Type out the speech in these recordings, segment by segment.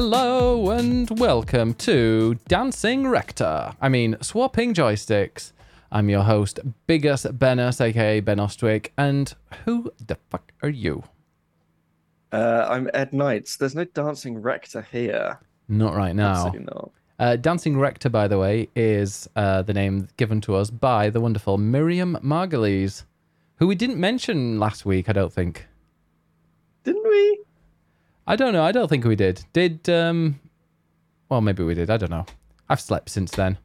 Hello and welcome to Dancing Rector. I mean, swapping joysticks. I'm your host, Biggest Bennis, aka Ben Ostwick, and who the fuck are you? Uh, I'm Ed Knights. There's no dancing rector here. Not right now. Absolutely not. Uh, Dancing Rector, by the way, is uh, the name given to us by the wonderful Miriam Margulies, who we didn't mention last week, I don't think. Didn't we? I don't know. I don't think we did. Did um well maybe we did. I don't know. I've slept since then.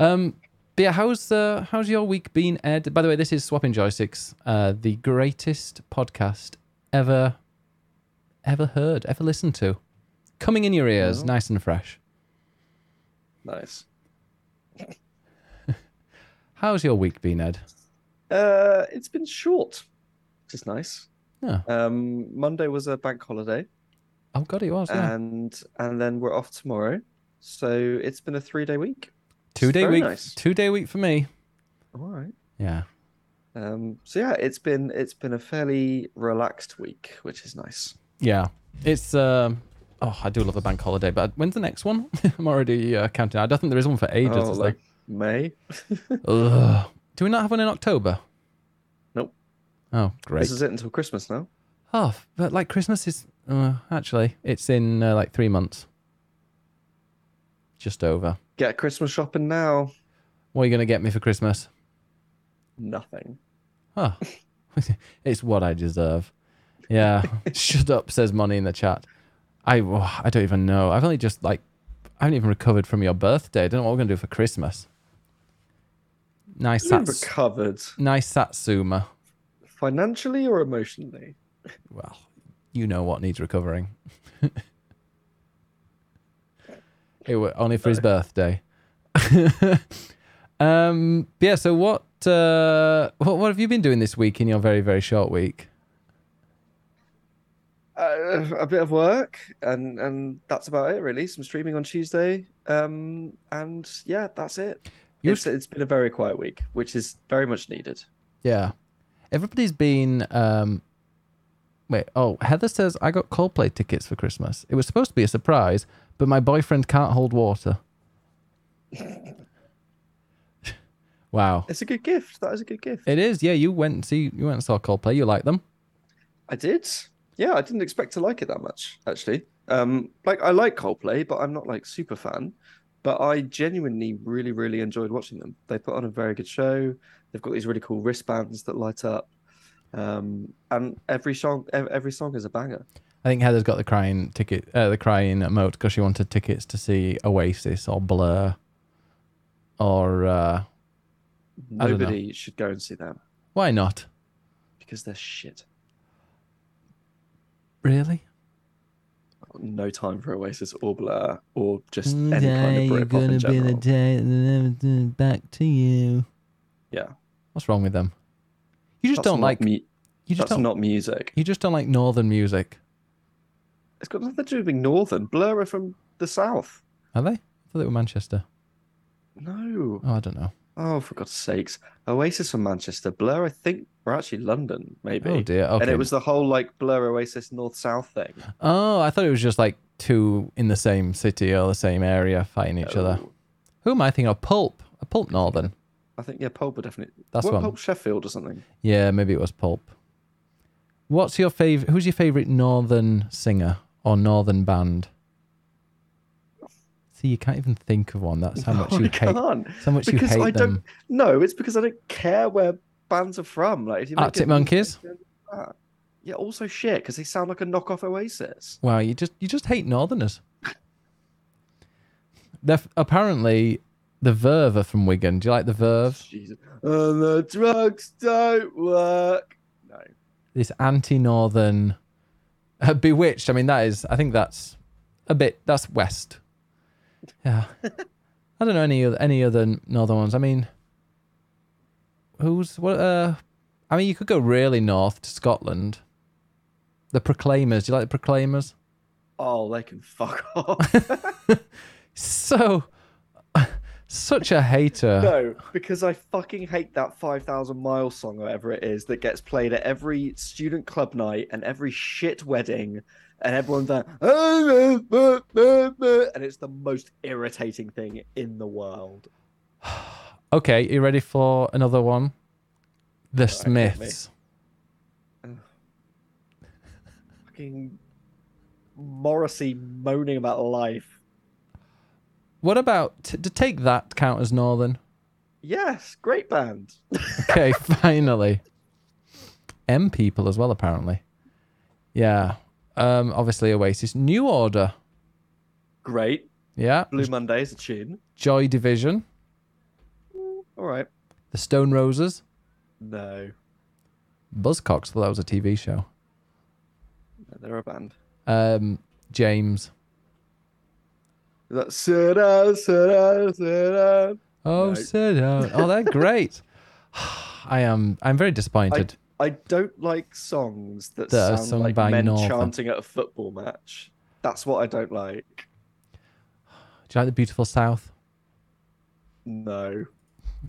Um but yeah, how's uh how's your week been, Ed? By the way, this is Swapping Joysticks, uh the greatest podcast ever ever heard, ever listened to. Coming in your ears, Oh. nice and fresh. Nice. How's your week been, Ed? Uh, it's been short, which is nice. Yeah. Um, Monday was a bank holiday, Oh god, it was, yeah. and and then we're off tomorrow. So it's been a three day week. two day very week. nice. Two day week for me. All right. Yeah. Um, so yeah, it's been it's been a fairly relaxed week, which is nice. Yeah. It's um oh, I do love a bank holiday, but when's the next one? I'm already uh, counting. I don't think there is one for ages. oh, like May. Ugh. Do we not have one in October? Nope. Oh, great. This is it until Christmas now. Oh, but like Christmas is uh, actually it's in uh, like three months. Just over. Get Christmas shopping now. What are you gonna get me for Christmas? Nothing. Oh, it's what I deserve. Yeah. Shut up, says money in the chat. I oh, I don't even know. I've only just like I haven't even recovered from your birthday. I don't know what we're gonna do for Christmas. Nice sats- recovered nice satsuma. financially or emotionally. Well, you know what needs recovering. it wa- only for his birthday. um, yeah. So what? Uh, what what have you been doing this week in your very very short week? Uh, a bit of work, and and that's about it really. Some streaming on Tuesday, um, and yeah, that's it. It's, it's been a very quiet week, which is very much needed. Yeah, everybody's been. Um, wait. Oh, Heather says I got Coldplay tickets for Christmas. It was supposed to be a surprise, but my boyfriend can't hold water. wow. It's a good gift. That is a good gift. It is, yeah. You went and see, you went and saw Coldplay. You like them? I did. Yeah, I didn't expect to like it that much, actually. Um, like I like Coldplay, but I'm not like super fan. But I genuinely really, really enjoyed watching them. They put on a very good show. They've got these really cool wristbands that light up. Um, and every song every song is a banger. I think Heather's got the crying ticket, uh, the crying emote because she wanted tickets to see Oasis or Blur, or uh, I don't know. Nobody should go and see them why not? because they're shit. Really? No time for Oasis or Blur or just any kind of Britpop in general. day that never back to you. Yeah, What's wrong with them? You just That's don't like. mu- you just that's don't. not music. You just don't like northern music, It's got nothing to do with being northern. Blur are from the south. are they? I thought they were Manchester. No. Oh, I don't know. Oh, for God's sakes. Oasis from Manchester. Blur, I think, were actually London, maybe. Oh dear. Okay. And it was the whole like Blur Oasis North South thing. Oh, I thought it was just like two in the same city or the same area fighting each oh. other. Oh, Who am I thinking of? Pulp. A Pulp Northern. I think, yeah, Pulp were definitely. That's what, one. Pulp Sheffield or something. Yeah, maybe it was Pulp. What's your favorite? Who's your favorite northern singer or northern band? See, you can't even think of one. That's how much No, you I hate. can't. How much you Because hate I them. don't. No, it's because I don't care where bands are from. Like, if you Arctic Monkeys? Yeah, also shit because they sound like a knockoff Oasis. Wow, you just you just hate northerners. They're apparently the Verve are from Wigan. Do you like the Verve? Jesus. And the drugs don't work. No. This anti-northern, uh, Bewitched. I mean, that is. I think that's a bit. That's west. Yeah. I don't know any other any other northern ones. I mean, who's what? Uh, I mean, you could go really north to Scotland. The Proclaimers. Do you like the Proclaimers? Oh, they can fuck off. So, such a hater. no, because I fucking hate that 5,000 mile song or whatever it is that gets played at every student club night and every shit wedding and everyone's there, ah, ah, ah, and it's the most irritating thing in the world. Okay, you ready for another one? The. Smiths. Fucking Morrissey moaning about life. What about to, to take that count as Northern? Yes, great band. Okay, finally. M people as well, apparently. Yeah. Um, obviously Oasis. New Order. Great. Yeah. Blue Monday's a tune. Joy Division. All right. The Stone Roses. No, Buzzcocks. Well, that was a TV show. they're a band. Um, James. That sit down, sit down, sit down? Oh, No. sit down. Oh, they're great. I am. I'm very disappointed. I don't like songs that, That sound sung like men Northern. chanting at a football match. That's what I don't like. Do you like the Beautiful South? No,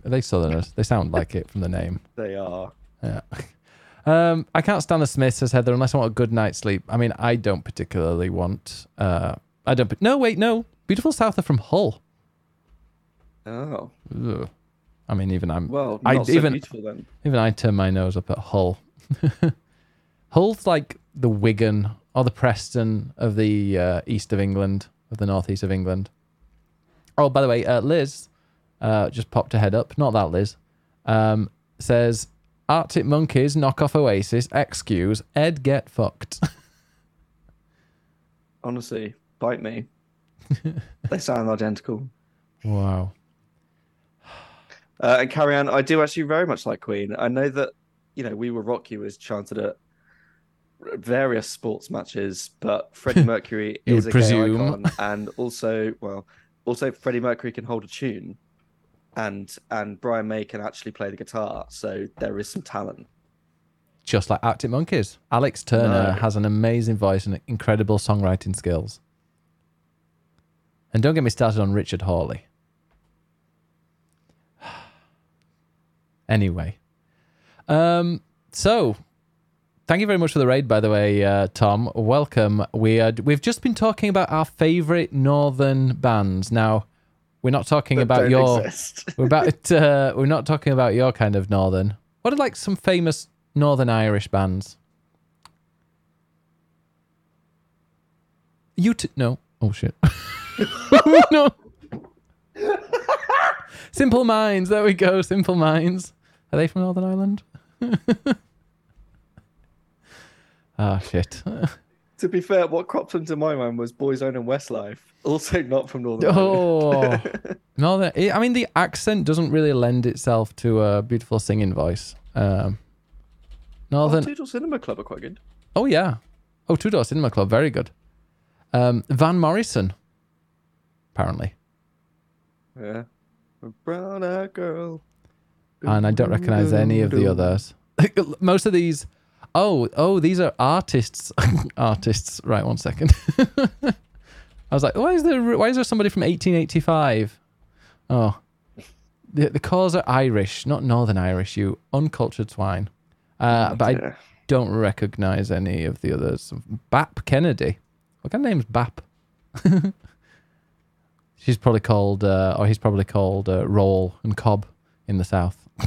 Are they Southerners? They sound like it from the name. they are. Yeah. Um, I can't stand the Smiths, says Heather, unless I want a good night's sleep. I mean, I don't particularly want. Uh, I don't. No, wait, no. Beautiful South are from Hull. Oh, Ugh. I mean, even I'm. well, I so even- beautiful then. Even I turn my nose up at Hull. Hull's like the Wigan or the Preston of the uh, east of England, of the northeast of England. Oh, by the way, uh, Liz uh, just popped her head up. Not that Liz. Um, says Arctic Monkeys knock off Oasis. Excuse Ed get fucked. Honestly, bite me. they sound identical. wow. Uh, and carry on. I do actually very much like Queen. I know that you know we were rock you was chanted at various sports matches, but Freddie Mercury is a gay icon, and also, well, also Freddie Mercury can hold a tune, and and Brian May can actually play the guitar, so there is some talent. Just like Arctic Monkeys. Alex Turner No. has an amazing voice and incredible songwriting skills. And don't get me started on Richard Hawley. anyway. Um, so thank you very much for the raid, by the way, uh, Tom. Welcome. We are, we've just been talking about our favorite northern bands. Now, we're not talking that about your we're about uh, we're not talking about your kind of northern. What are like some famous Northern Irish bands? You t- no. Oh shit. Simple Minds. There we go. Simple Minds. Are they from Northern Ireland? Ah shit. to be fair, what cropped into my mind was Boyzone and Westlife, also not from Northern. Oh. Ireland. Northern. I mean, the accent doesn't really lend itself to a beautiful singing voice. Um, oh, Northern. Two Door Cinema Club are quite good. Oh yeah. Oh, Two Door Cinema Club, very good. Um, Van Morrison, apparently, Yeah, a brown eyed girl. and I don't recognise any of the others. Most of these. Oh, oh, these are artists. artists. Right, one second. I was like, why is there? Why is there somebody from 1885? Oh, the the Corrs are Irish, not Northern Irish. You uncultured swine. Uh, but I don't recognize any of the others. Bap Kennedy. What kind of name's Bap? She's probably called, uh, or he's probably called uh, Roll and Cobb in the south.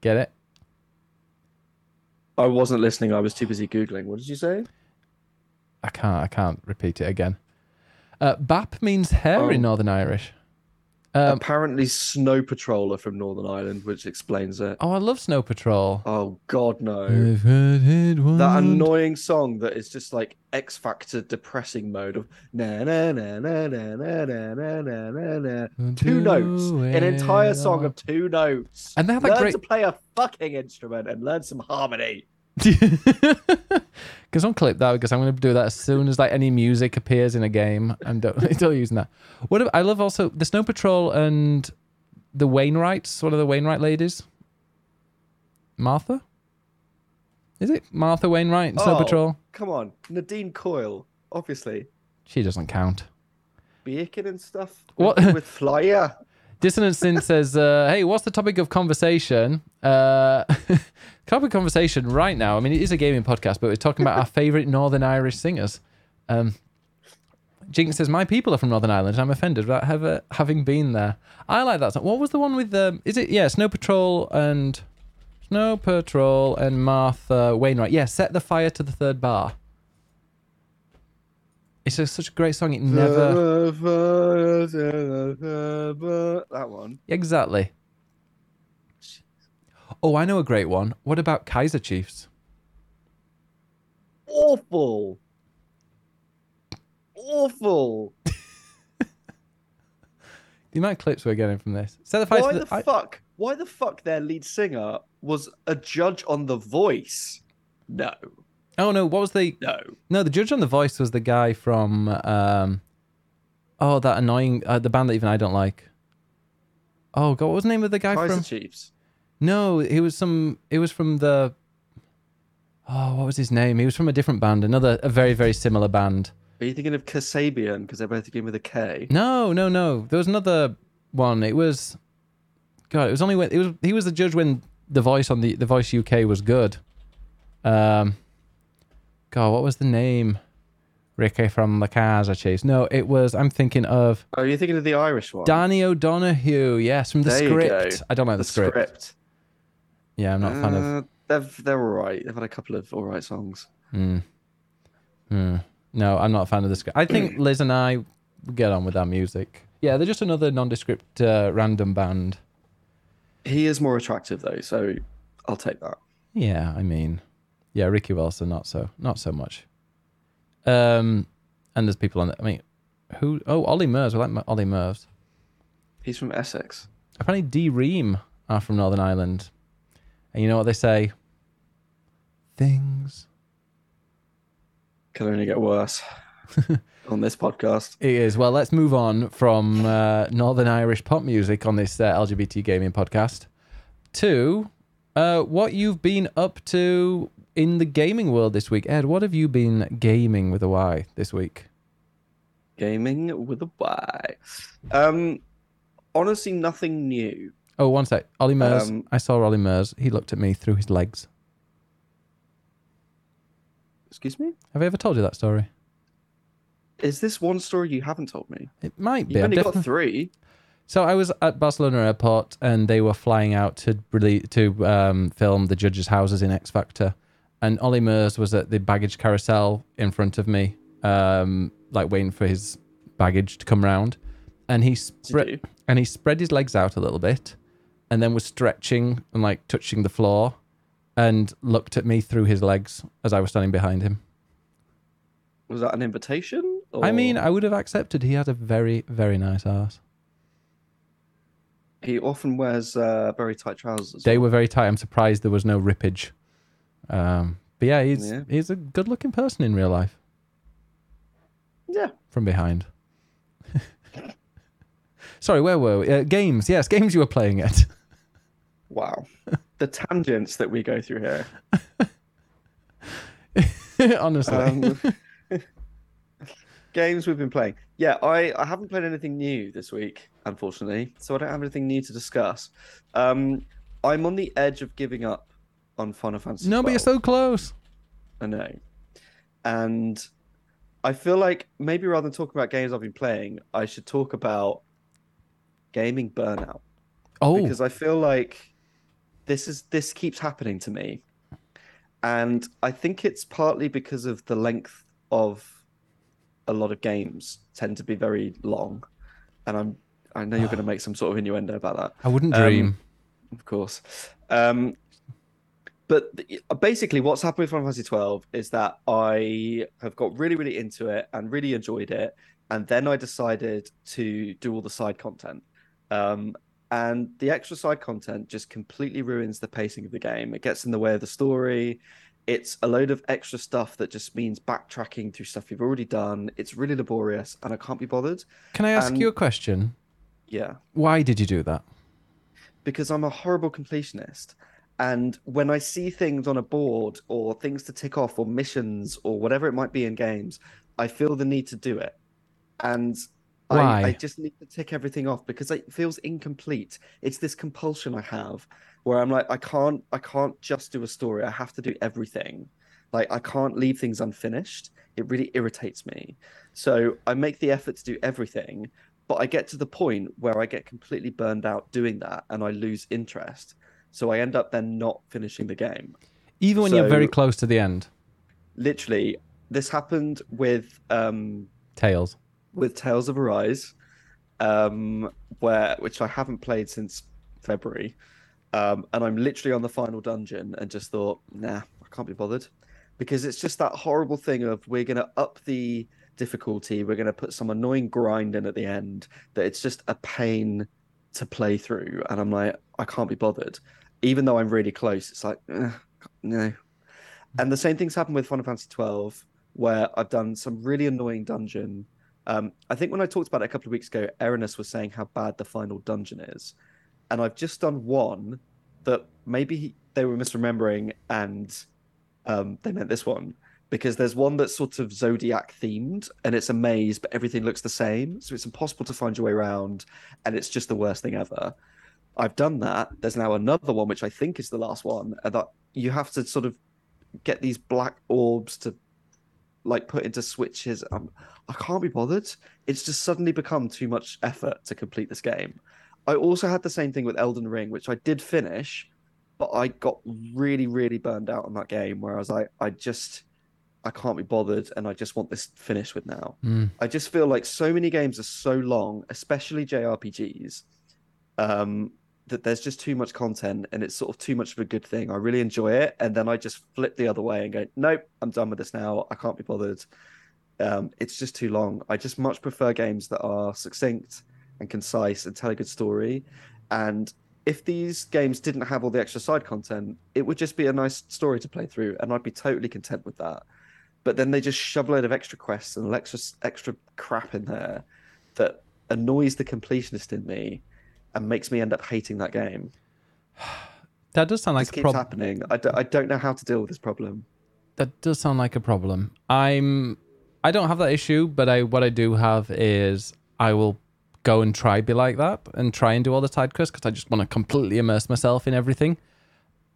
Get it? I wasn't listening. I was too busy googling. What did you say? I can't. I can't repeat it again. Uh, Bap means hair in Oh. Northern Irish. Um, Apparently, Snow Patrol are from Northern Ireland, which explains it. oh, I love Snow Patrol. Oh God, no! I've heard it That annoying song that is just like X Factor depressing mode of na na na na na na na na na na na. Two notes, an entire song of two notes. And they have learn great- to play a fucking instrument and learn some harmony. Because don't clip that because I'm going to do that as soon as like any music appears in a game. I'm don't, still using that. What I love also the Snow Patrol and the Wainwrights. What are the Wainwright ladies? Martha. Is it Martha Wainwright Snow Oh. Patrol? Come on, Nadine Coyle, obviously. She doesn't count. Baking and stuff. What? With, with Flyer. Dissonant Sin says, uh, "Hey, what's the topic of conversation? Uh, Copy conversation right now. I mean, it is a gaming podcast, but we're talking about our favorite Northern Irish singers. Um, Jinx says, "My people are from Northern Ireland. I'm offended about have, having been there. I like that song. What was the one with the? Is it yeah? Snow Patrol and Snow Patrol and Martha Wainwright. Yeah, set the fire to the third bar. It's a, such a great song. It never that one. exactly. Oh, I know a great one. What about Kaiser Chiefs? Awful. Awful. The amount of clips we're getting from this. Why the the. I- fuck? Why the fuck their lead singer was a judge on The Voice? No, oh no, what was the? no. No, the judge on the voice was the guy from. um Oh, that annoying uh, the band that even I don't like. Oh god, what was the name of the guy Kaiser from? Chiefs. No, he was some. It was from the. Oh, what was his name? He was from a different band, another a very very similar band. Are you thinking of Kasabian because they're both begin with a K? No, no, no. There was another one. It was. God, it was only when it was. He was the judge when the voice on the the Voice UK was good. Um. God, what was the name? Ricky from the Kaiser Chiefs. No, it was. I'm thinking of Oh, you're thinking of the Irish one. Danny O'Donoghue. Yes, from the There script. I don't like the, the script. script. Yeah, I'm not a fan of. Uh, They've they're all right. They've had a couple of all right songs. Mm. Hmm. No, I'm not a fan of this guy. I think Liz and I get on with our music. Yeah, they're just another nondescript uh, random band. He is more attractive though, so I'll take that. Yeah, I mean, yeah, Ricky Wilson, not so, not so much. Um, and there's people on the, I mean, who? Oh, Olly Murs. We like Olly Murs. He's from Essex. Apparently, D Ream are from Northern Ireland, and you know what they say? Things. Can only get worse on this podcast. It is. Well, let's move on from uh, Northern Irish pop music on this uh, LGBT gaming podcast to uh, what you've been up to in the gaming world this week. Ed, what have you been gaming with a Y this week? Gaming with a Y. Um, honestly, nothing new. Oh, one sec. Olly Murs. Um, I saw Olly Murs. He looked at me through his legs. Excuse me. Have I ever told you that story? Is this one story you haven't told me? It might be. You've only got three. So I was at Barcelona Airport, and they were flying out to really to um, film the judges' houses in X Factor, and Olly Murs was at the baggage carousel in front of me, um, like waiting for his baggage to come round, and he spread and he spread his legs out a little bit, and then was stretching and like touching the floor, and looked at me through his legs as I was standing behind him. Was that an invitation? I mean, I would have accepted. He had a very very nice ass. he often wears uh, very tight trousers. They were very tight. I'm surprised there was no rippage. Um, but yeah, he's Yeah. he's a good looking person in real life Yeah. from behind. Sorry, where were we? Uh, games, yes, games you were playing it. Wow. the tangents that we go through here. Honestly, Um, games we've been playing. Yeah, I, I haven't played anything new this week, unfortunately, so I don't have anything new to discuss. Um, I'm on the edge of giving up on Final Fantasy. no, but you're so close. I know. And I feel like maybe rather than talking about games I've been playing, I should talk about gaming burnout Oh, because I feel like this is this keeps happening to me. And I think it's partly because of the length of a lot of games tend to be very long. And I'm I know you're going to make some sort of innuendo about that I wouldn't um, dream. of course. Um, but basically, what's happened with Final Fantasy twelve is that I have got really, really into it and really enjoyed it, and then I decided to do all the side content. Um, and the extra side content just completely ruins the pacing of the game. It gets in the way of the story. It's a load of extra stuff that just means backtracking through stuff you've already done. It's really laborious, and I can't be bothered. Can I ask um, you a question? Yeah. Why did you do that? because I'm a horrible completionist. And when I see things on a board or things to tick off or missions or whatever it might be in games, I feel the need to do it. And Why? I, I just need to tick everything off because it feels incomplete. It's this compulsion I have where I'm like, I can't, I can't just do a story. I have to do everything. Like I can't leave things unfinished. It really irritates me. So I make the effort to do everything, but I get to the point where I get completely burned out doing that and I lose interest. So I end up then not finishing the game. Even when you're very close to the end. Literally, this happened with um Tales. With Tales of Arise, um, where which I haven't played since February, um, and I'm literally on the final dungeon and just thought, nah, I can't be bothered, because it's just that horrible thing of we're gonna up the difficulty, we're gonna put some annoying grind in at the end that it's just a pain to play through, and I'm like, I can't be bothered, even though I'm really close. It's like, "Ugh, no. And the same things happen with Final Fantasy 12, where I've done some really annoying dungeon. Um, I think when I talked about it a couple of weeks ago, Erinus was saying how bad the final dungeon is, and I've just done one that maybe he- they were misremembering, and um, they meant this one because there's one that's sort of zodiac themed, and it's a maze, but everything looks the same, so it's impossible to find your way around, and it's just the worst thing ever. I've done that. There's now another one which I think is the last one, and that you have to sort of get these black orbs to like put into switches. Um, I can't be bothered. It's just suddenly become too much effort to complete this game. I also had the same thing with Elden Ring, which I did finish, but I got really, really burned out on that game where I was like, I just, I can't be bothered, and I just want this finished with now. Mm. I just feel like so many games are so long, especially JRPGs, um, that there's just too much content and it's sort of too much of a good thing. I really enjoy it, and then I just flip the other way and go, nope, I'm done with this now. I can't be bothered. Um, it's just too long. I just much prefer games that are succinct and concise and tell a good story. And if these games didn't have all the extra side content, it would just be a nice story to play through, and I'd be totally content with that. But then they just shove a load of extra quests and extra extra crap in there that annoys the completionist in me and makes me end up hating that game. That does sound like a keeps problem. happening. I, do, I don't know how to deal with this problem. That does sound like a problem. I'm I don't have that issue, but I what I do have is I will go and try be like that and try and do all the side quests because I just want to completely immerse myself in everything.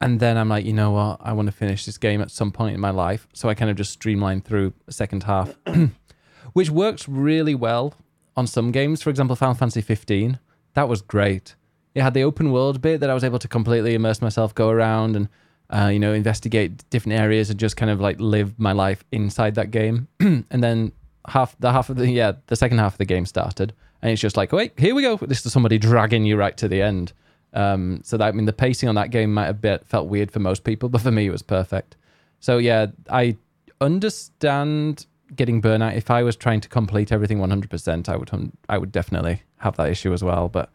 And then I'm like, you know what? I want to finish this game at some point in my life. So I kind of just streamline through the second half, which works really well on some games. For example, Final Fantasy 15. That was great. It had the open world bit that I was able to completely immerse myself, go around and uh, you know, investigate different areas and just kind of like live my life inside that game. and then half the half of the yeah, the second half of the game started, and it's just like, wait, here we go. This is somebody dragging you right to the end. Um, so that I mean, the pacing on that game might have felt weird for most people, but for me, it was perfect. So yeah, I understand getting burnout. If I was trying to complete everything 100%, I would I would definitely have that issue as well. But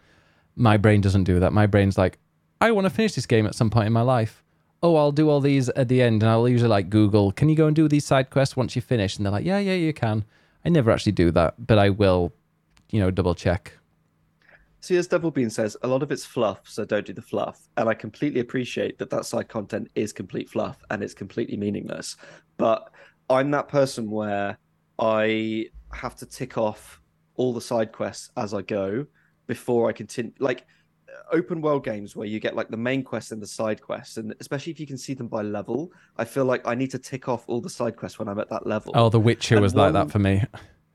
my brain doesn't do that. My brain's like, I want to finish this game at some point in my life. Oh, I'll do all these at the end, and I'll usually like Google, can you go and do these side quests once you finish? And they're like, yeah, yeah, you can. I never actually do that, but I will, you know, double check. See, as Double Bean says, a lot of it's fluff, so don't do the fluff. And I completely appreciate that that side content is complete fluff and it's completely meaningless. But I'm that person where I have to tick off all the side quests as I go before I continue. Like uh, open world games where you get like the main quest and the side quests, and especially if you can see them by level, I feel like I need to tick off all the side quests when I'm at that level. Oh, The Witcher And was like that for me.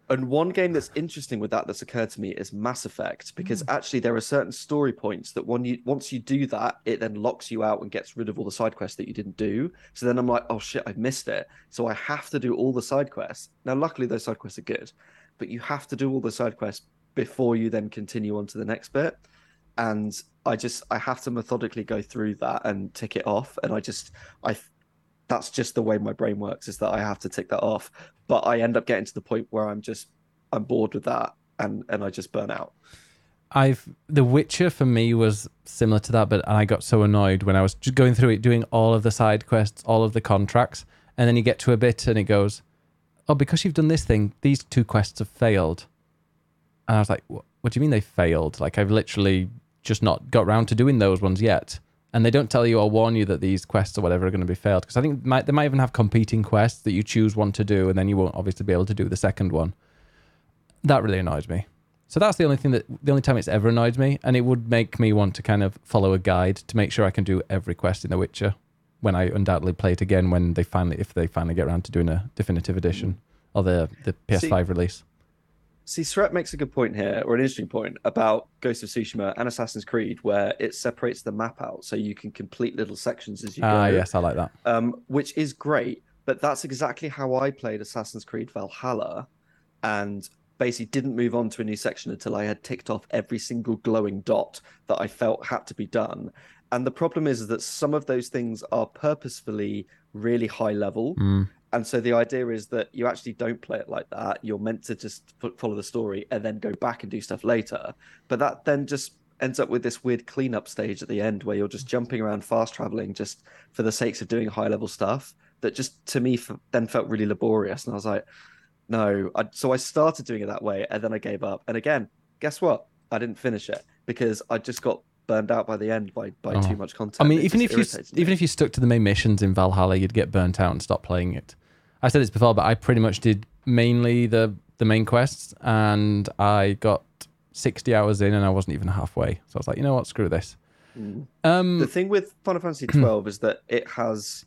And one game that's interesting with that that's occurred to me is Mass Effect, because mm. actually there are certain story points that when you once you do that, it then locks you out and gets rid of all the side quests that you didn't do. So then I'm like, oh shit, I've missed it. So I have to do all the side quests. Now, luckily those side quests are good, but you have to do all the side quests before you then continue on to the next bit. And I just I have to methodically go through that and tick it off. And I just I that's just the way my brain works is that I have to tick that off. But I end up getting to the point where I'm just I'm bored with that and and I just burn out. I've The Witcher for me was similar to that, but I got so annoyed when I was just going through it, doing all of the side quests, all of the contracts, and then you get to a bit and it goes, "Oh, because you've done this thing, these two quests have failed." And I was like, "What, what do you mean they failed? Like I've literally just not got round to doing those ones yet." And they don't tell you or warn you that these quests or whatever are going to be failed because I think might, they might even have competing quests that you choose one to do and then you won't obviously be able to do the second one. That really annoys me. So that's the only thing that the only time it's ever annoyed me, and it would make me want to kind of follow a guide to make sure I can do every quest in The Witcher when I undoubtedly play it again when they finally if they finally get around to doing a definitive edition or the the PS5 release. See, Sret makes a good point here, or an interesting point about Ghost of Tsushima and Assassin's Creed, where it separates the map out so you can complete little sections as you go. Ah, yes, I like that. um, which is great. But that's exactly how I played Assassin's Creed Valhalla, and basically didn't move on to a new section until I had ticked off every single glowing dot that I felt had to be done. And the problem is that some of those things are purposefully really high level. Mm. And so the idea is that you actually don't play it like that. You're meant to just fo- follow the story and then go back and do stuff later. But that then just ends up with this weird cleanup stage at the end where you're just jumping around, fast traveling, just for the sakes of doing high level stuff. That just to me then felt really laborious. And I was like, no. I, so I started doing it that way and then I gave up. And again, guess what? I didn't finish it because I just got burned out by the end by by Oh. too much content. I mean, It even if you even if you stuck to the main missions in Valhalla, you'd get burnt out and stop playing it. I said this before, but I pretty much did mainly the the main quests, and I got sixty hours in, and I wasn't even halfway. So I was like, you know what, screw this. Mm. Um, The thing with Final Fantasy twelve is that it has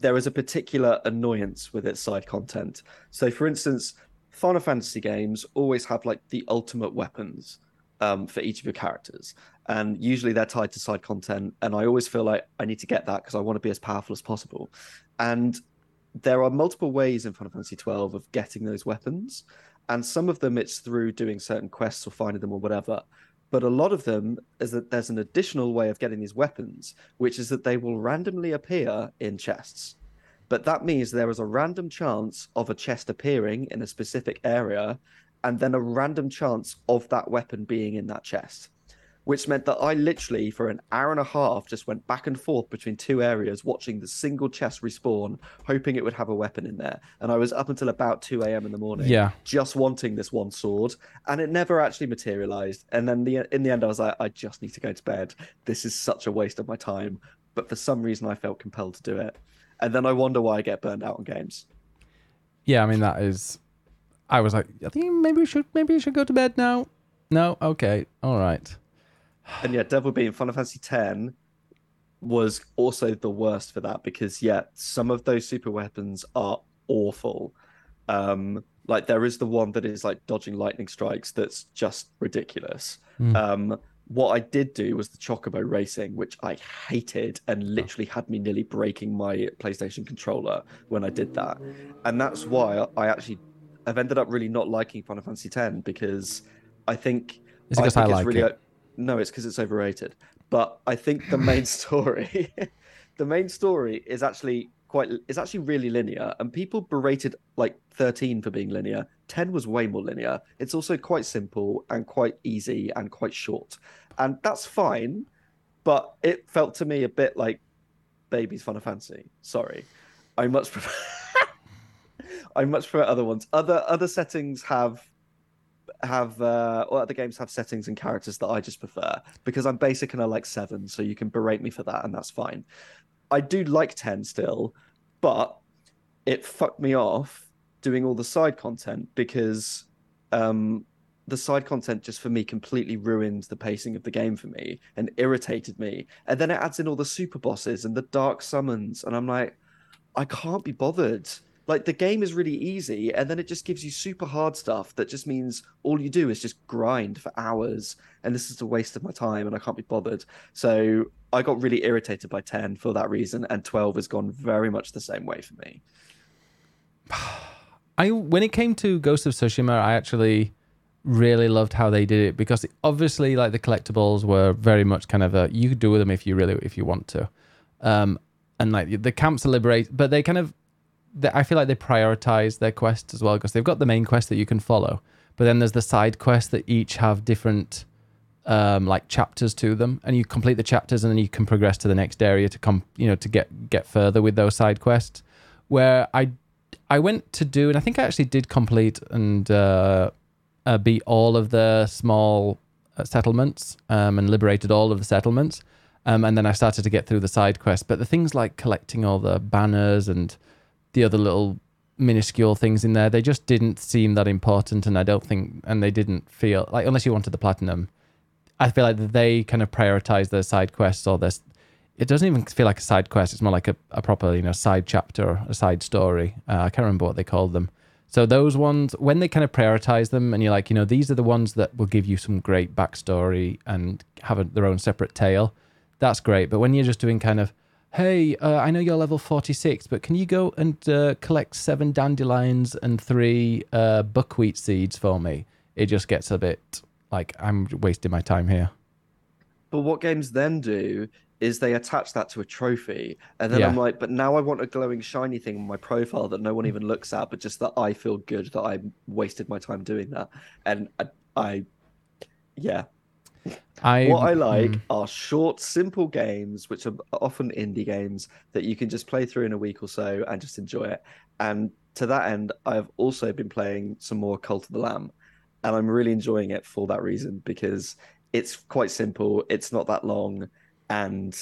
there is a particular annoyance with its side content. So, for instance, Final Fantasy games always have like the ultimate weapons um, for each of your characters, and usually they're tied to side content. And I always feel like I need to get that because I want to be as powerful as possible. And there are multiple ways in Final Fantasy twelve of getting those weapons, and some of them it's through doing certain quests or finding them or whatever but a lot of them is that there's an additional way of getting these weapons, which is that they will randomly appear in chests. But that means there is a random chance of a chest appearing in a specific area, and then a random chance of that weapon being in that chest. Which meant that I literally, for an hour and a half, just went back and forth between two areas, watching the single chest respawn, hoping it would have a weapon in there. And I was up until about 2 a.m. in the morning yeah, just wanting this one sword, and it never actually materialized. And then the in the end, I was like, I just need to go to bed. This is such a waste of my time. But for some reason, I felt compelled to do it. And then I wonder why I get burned out on games. yeah. I mean, that is. I was like, I think maybe we should maybe we should go to bed now. No, okay, all right. And yeah, Devil Being Final Fantasy X was also the worst for that because yeah, some of those super weapons are awful. Um, like there is the one that is like dodging lightning strikes that's just ridiculous. Mm. Um, what I did do was the Chocobo racing, which I hated and literally had me nearly breaking my PlayStation controller when I did that. And that's why I actually I've ended up really not liking Final Fantasy X because I think It's because I, think like really, it. No, it's because it's overrated. But I think the main story, the main story is actually quite is actually really linear, and people berated like 13 for being linear. 10 was way more linear. It's also quite simple and quite easy and quite short, and that's fine. But it felt to me a bit like Baby's Final Fantasy. Sorry, I much prefer. I much prefer other ones. Other other settings have have uh or other games have settings and characters that I just prefer because I'm basic and I like seven, so you can berate me for that and that's fine. I do like ten still, but it fucked me off doing all the side content because um the side content just for me completely ruined the pacing of the game for me and irritated me. And then it adds in all the super bosses and the dark summons, and I'm like, I can't be bothered. Like the game is really easy, and then it just gives you super hard stuff that just means all you do is just grind for hours, and this is a waste of my time, and I can't be bothered. So I got really irritated by 10 for that reason, and 12 has gone very much the same way for me. I when it came to Ghost of Tsushima, I actually really loved how they did it because obviously, like the collectibles were very much kind of a you could do with them if you really if you want to, um, and like the camps are liberate, but they kind of, they, I feel like they prioritize their quests as well because they've got the main quest that you can follow, but then there's the side quests that each have different. Um, like chapters to them, and you complete the chapters, and then you can progress to the next area to come, you know, to get get further with those side quests. Where I I went to do, and I think I actually did complete and uh, uh, beat all of the small uh, settlements um, and liberated all of the settlements. Um, and then I started to get through the side quests. But the things like collecting all the banners and the other little minuscule things in there. They just didn't seem that important, and I don't think, and they didn't feel like unless you wanted the platinum, I feel like they kind of prioritize their side quests or this. It doesn't even feel like a side quest. It's more like a, a proper, you know, side chapter, a side story. Uh, I can't remember what they called them. So those ones, when they kind of prioritize them, and you're like, you know, these are the ones that will give you some great backstory and have a, their own separate tale. That's great. But when you're just doing kind of, hey, uh, I know you're level 46, but can you go and uh, collect seven dandelions and three uh, buckwheat seeds for me? It just gets a bit like I'm wasting my time here. But what games then do is they attach that to a trophy, and then Yeah. I'm like, but now I want a glowing shiny thing on my profile that no one even looks at, but just that I feel good that I wasted my time doing that, and I, I yeah. I What I like mm, are short, simple games, which are often indie games that you can just play through in a week or so and just enjoy it. And to that end, I've also been playing some more Cult of the Lamb, and I'm really enjoying it for that reason because it's quite simple, it's not that long, and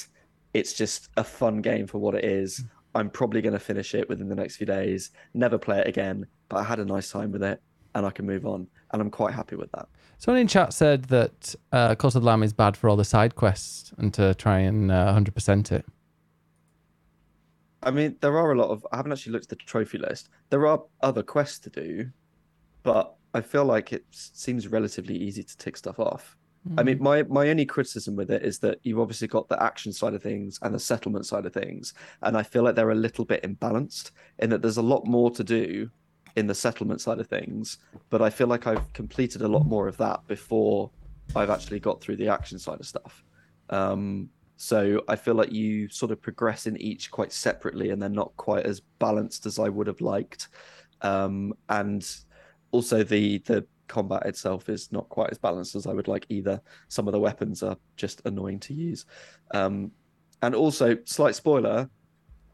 it's just a fun game for what it is. I'm probably going to finish it within the next few days, never play it again, but I had a nice time with it and I can move on, and I'm quite happy with that. Someone in chat said that uh, Cult of the Lamb is bad for all the side quests and to try and uh, 100% it. I mean, there are a lot of. I haven't actually looked at the trophy list. There are other quests to do, but I feel like it seems relatively easy to tick stuff off. I mean, my my only criticism with it is that you've obviously got the action side of things and the settlement side of things, and I feel like they're a little bit imbalanced in that there's a lot more to do in the settlement side of things, but I feel like I've completed a lot more of that before I've actually got through the action side of stuff. Um, so I feel like you sort of progress in each quite separately, and they're not quite as balanced as I would have liked. Um, and also the the combat itself is not quite as balanced as I would like either. Some of the weapons are just annoying to use. Um, and also, slight spoiler: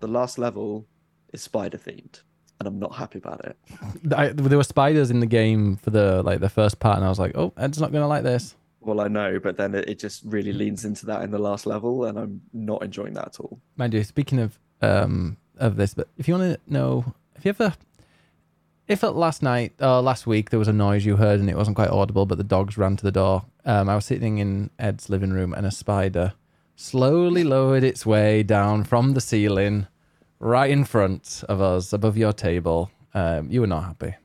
the last level is spider themed, and I'm not happy about it. I, there were spiders in the game for the like the first part, and I was like, "Oh, Ed's not gonna like this." Well, I know, but then it, it just really leans into that in the last level, and I'm not enjoying that at all. Mind you, speaking of um of this, but if you want to know, if you ever, if at last night or last week there was a noise you heard and it wasn't quite audible, but the dogs ran to the door. Um, I was sitting in Ed's living room and a spider slowly lowered its way down from the ceiling, right in front of us, above your table. Um, you were not happy.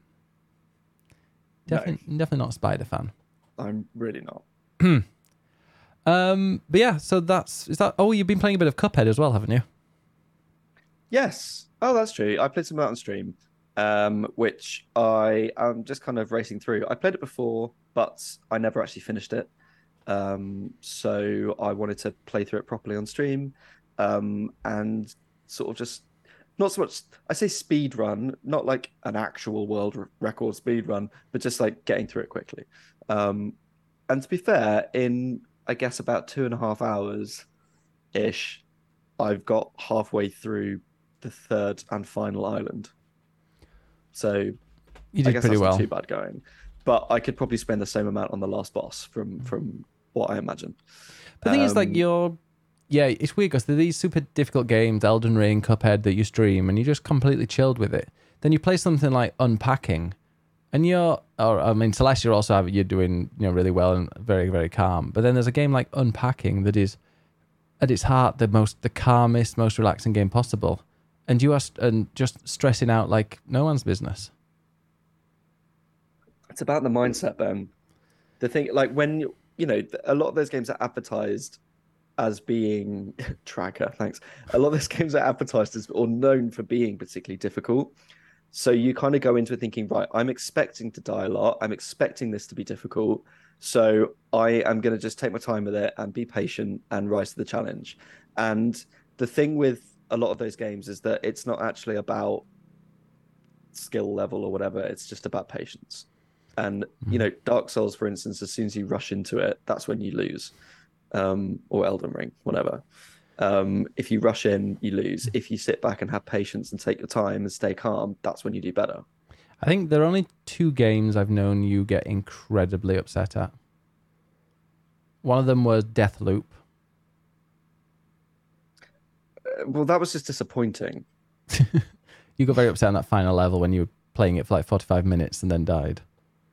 No. Definitely, definitely not a spider fan. I'm really not. Um, but yeah, so that's is that. Oh, you've been playing a bit of Cuphead as well, haven't you? Yes. Oh, that's true. I played some out on stream, um, which I am just kind of racing through. I played it before, but I never actually finished it. Um, so I wanted to play through it properly on stream, um, and sort of just not so much. I say speed run, not like an actual world record speed run, but just like getting through it quickly. Um, and to be fair, in I guess about two and a half hours ish, I've got halfway through the third and final island. So You I did guess pretty that's well. not too bad going. But I could probably spend the same amount on the last boss from from what I imagine. The thing is, like, Um, you're, yeah, it's weird because there are these super difficult games, Elden Ring, Cuphead, that you stream, and you're just completely chilled with it. Then you play something like Unpacking, and you're, or I mean, Celeste, you're also you're doing, you know, really well and very, very calm. But then there's a game like Unpacking that is, at its heart, the most, the calmest, most relaxing game possible, and you are, st- and just stressing out like no one's business. It's about the mindset, Ben. The thing, like when you know, a lot of those games are advertised as being tracker. Thanks. A lot of those games are advertised as or known for being particularly difficult. So you kind of go into it thinking, right, I'm expecting to die a lot. I'm expecting this to be difficult. So I am going to just take my time with it and be patient and rise to the challenge. And the thing with a lot of those games is that it's not actually about skill level or whatever. It's just about patience. And you mm-hmm. know, Dark Souls, for instance, as soon as you rush into it, that's when you lose. Um, or Elden Ring, whatever. Um, if you rush in, you lose. If you sit back and have patience and take your time and stay calm, that's when you do better. I think there are only two games I've known you get incredibly upset at. One of them was Deathloop. Uh, Well, that was just disappointing. You got very upset on that final level when you were playing it for like 45 minutes and then died.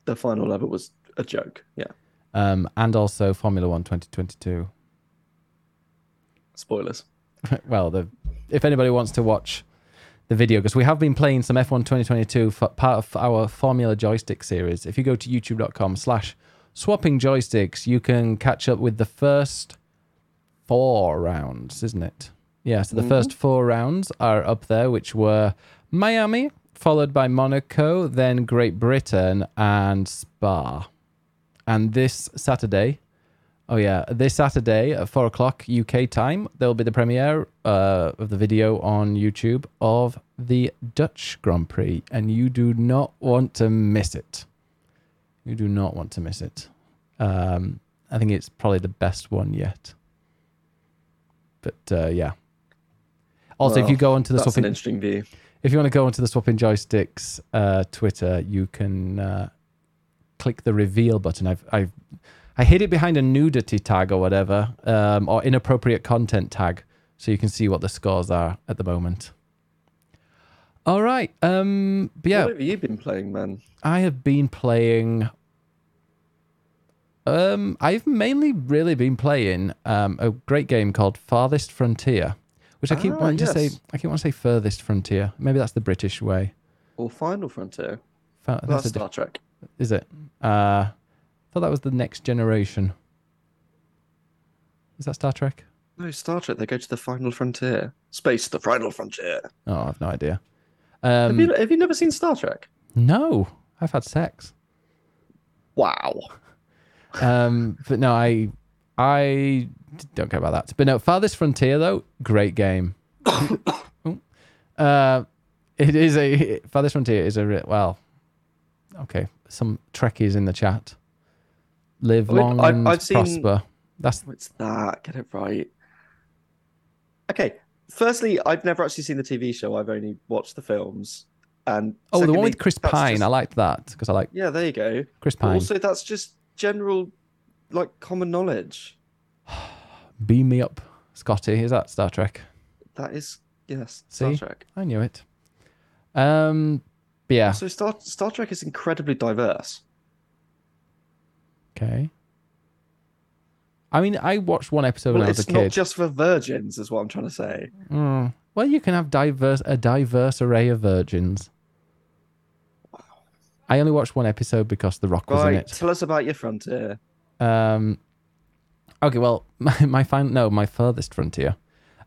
The final level was a joke. Yeah. Um, and also Formula One 2022. Spoilers. well, the if anybody wants to watch the video, because we have been playing some F1 2022 for part of our Formula Joystick series. If you go to youtube.com slash swapping joysticks, you can catch up with the first four rounds, isn't it? Yeah, so the Mhm. first four rounds are up there, which were Miami, followed by Monaco, then Great Britain, and Spa. And this Saturday, oh yeah, this Saturday at four o'clock UK time, there will be the premiere uh, of the video on YouTube of the Dutch Grand Prix, and you do not want to miss it. You do not want to miss it. Um, I think it's probably the best one yet. But uh, yeah. Also, if you go onto the That's an swapping, interesting view. if you want to go onto the swapping joysticks uh, Twitter, you can uh, click the reveal button. I've I've I hid it behind a nudity tag or whatever, um, or inappropriate content tag, so you can see what the scores are at the moment. All right. Um, but yeah, What have you been playing, man? I have been playing. Um, I've mainly really been playing um, a great game called Farthest Frontier, which I keep Ah, wanting to say. I keep wanting to say Furthest Frontier. Maybe that's the British way. Or Final Frontier? Fa- That's that's a Star Trek. Is it? Uh, thought that was the next generation. Is that Star Trek? No, Star Trek. They go to the Final Frontier. Space, the Final Frontier. Oh, I've no idea. have, Um, you, have you never seen Star Trek? no, I've had sex. Wow. um, but no, I I don't care about that. But no, Farthest Frontier though, great game. Oh. uh, it is a Farthest Frontier is a well, okay. Some Trekkies in the chat. Live I mean, long I've- and I've seen- prosper. That's What's that? Get it right. Okay. Firstly, I've never actually seen the TV show. I've only watched the films. And oh the one with Chris Pine. just- I liked that because I like Yeah, there you go. Chris But Pine. also, that's just general, like, common knowledge. Beam me up, Scotty. Is that Star Trek? That is, yes, Star See? Trek. I knew it. Um, but yeah. So Star Star Trek is incredibly diverse. Okay. I mean, I watched one episode when well, I was a kid. it's not just for virgins, is what I'm trying to say. Mm. Well, you can have diverse a diverse array of virgins. I only watched one episode because The Rock was in it. Tell us about your frontier. Um, okay, well, my, my final, no, my furthest frontier.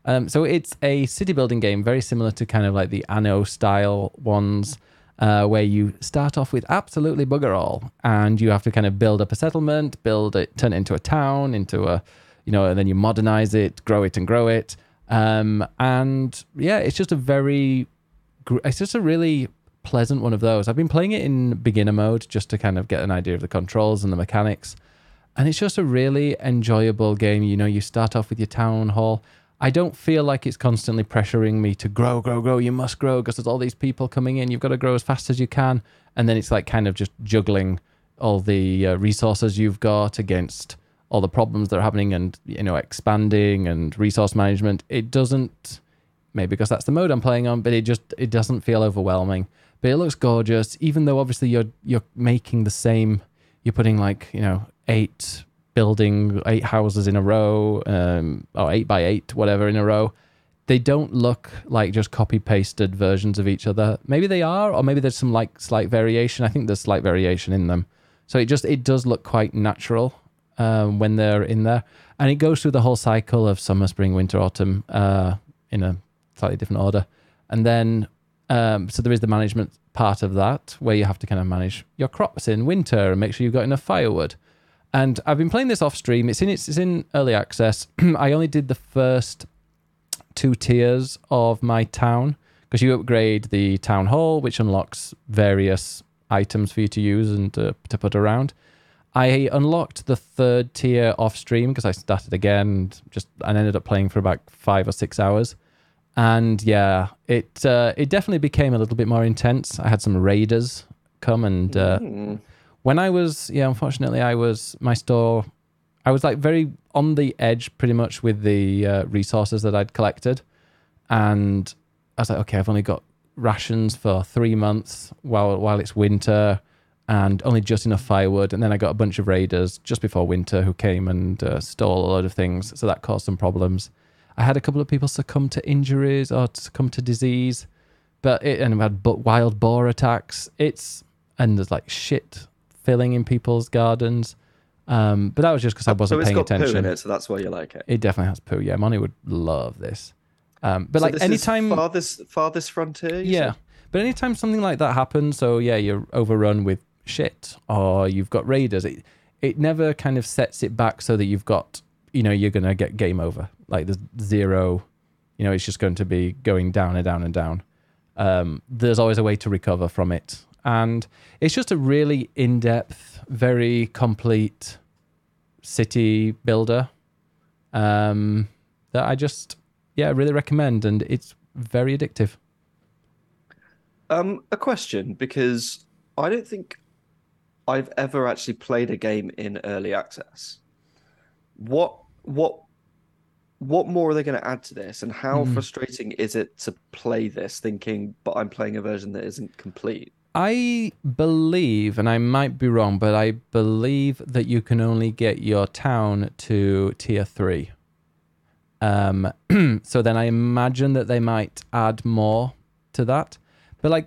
Um, so it's a city building game, very similar to kind of like the Anno style ones, uh, where you start off with absolutely bugger all, and you have to kind of build up a settlement, build it, turn it into a town, into a, you know, and then you modernize it, grow it, and grow it. Um, and yeah, it's just a very, it's just a really pleasant one of those. I've been playing it in beginner mode just to kind of get an idea of the controls and the mechanics. And it's just a really enjoyable game. You know, you start off with your town hall. I don't feel like it's constantly pressuring me to grow, grow, grow. You must grow because there's all these people coming in. You've got to grow as fast as you can. And then it's like kind of just juggling all the uh, resources you've got against all the problems that are happening and, you know, expanding and resource management. It doesn't, maybe because that's the mode I'm playing on, but it just, it doesn't feel overwhelming. But it looks gorgeous, even though obviously you're, you're making the same, you're putting like, you know, eight building eight houses in a row, um, or eight by eight, whatever in a row. They don't look like just copy pasted versions of each other. Maybe they are, or maybe there's some like slight variation. I think there's slight variation in them. So it just it does look quite natural um, when they're in there, and it goes through the whole cycle of summer, spring, winter, autumn uh, in a slightly different order, and then um, so there is the management part of that where you have to kind of manage your crops in winter and make sure you've got enough firewood. And I've been playing this off stream. It's in it's, it's in early access. I only did the first two tiers of my town because you upgrade the town hall, which unlocks various items for you to use and to, to put around. I unlocked the third tier off stream because I started again and just and ended up playing for about five or six hours. And yeah, it uh, it definitely became a little bit more intense. I had some raiders come and uh, Mm. When I was yeah, unfortunately, I was my store. I was like very on the edge, pretty much with the uh, resources that I'd collected, and I was like, okay, I've only got rations for three months while while it's winter, and only just enough firewood. And then I got a bunch of raiders just before winter who came and uh, stole a load of things, so that caused some problems. I had a couple of people succumb to injuries or succumb to disease, but it and we had wild boar attacks. It's and there's like shit filling in people's gardens. Um, but that was just because I wasn't so it's paying attention. in it, so that's why you like it. It definitely has poo. Yeah, Money would love this. Um, but So like this is anytime, farthest farthest frontier. yeah. said? But anytime something like that happens, so yeah, you're overrun with shit or you've got raiders, it it never kind of sets it back so that you've got you know you're gonna get game over. Like there's zero, you know, it's just going to be going down and down and down. Um, there's always a way to recover from it, and it's just a really in-depth, very complete city builder um, that I just yeah really recommend, and it's very addictive. Um, a question because I don't think I've ever actually played a game in early access. What what what more are they going to add to this, and how Hmm. frustrating is it to play this, thinking, but I'm playing a version that isn't complete? I believe, and I might be wrong, but I believe that you can only get your town to tier three. Um, so then I imagine that they might add more to that, but like,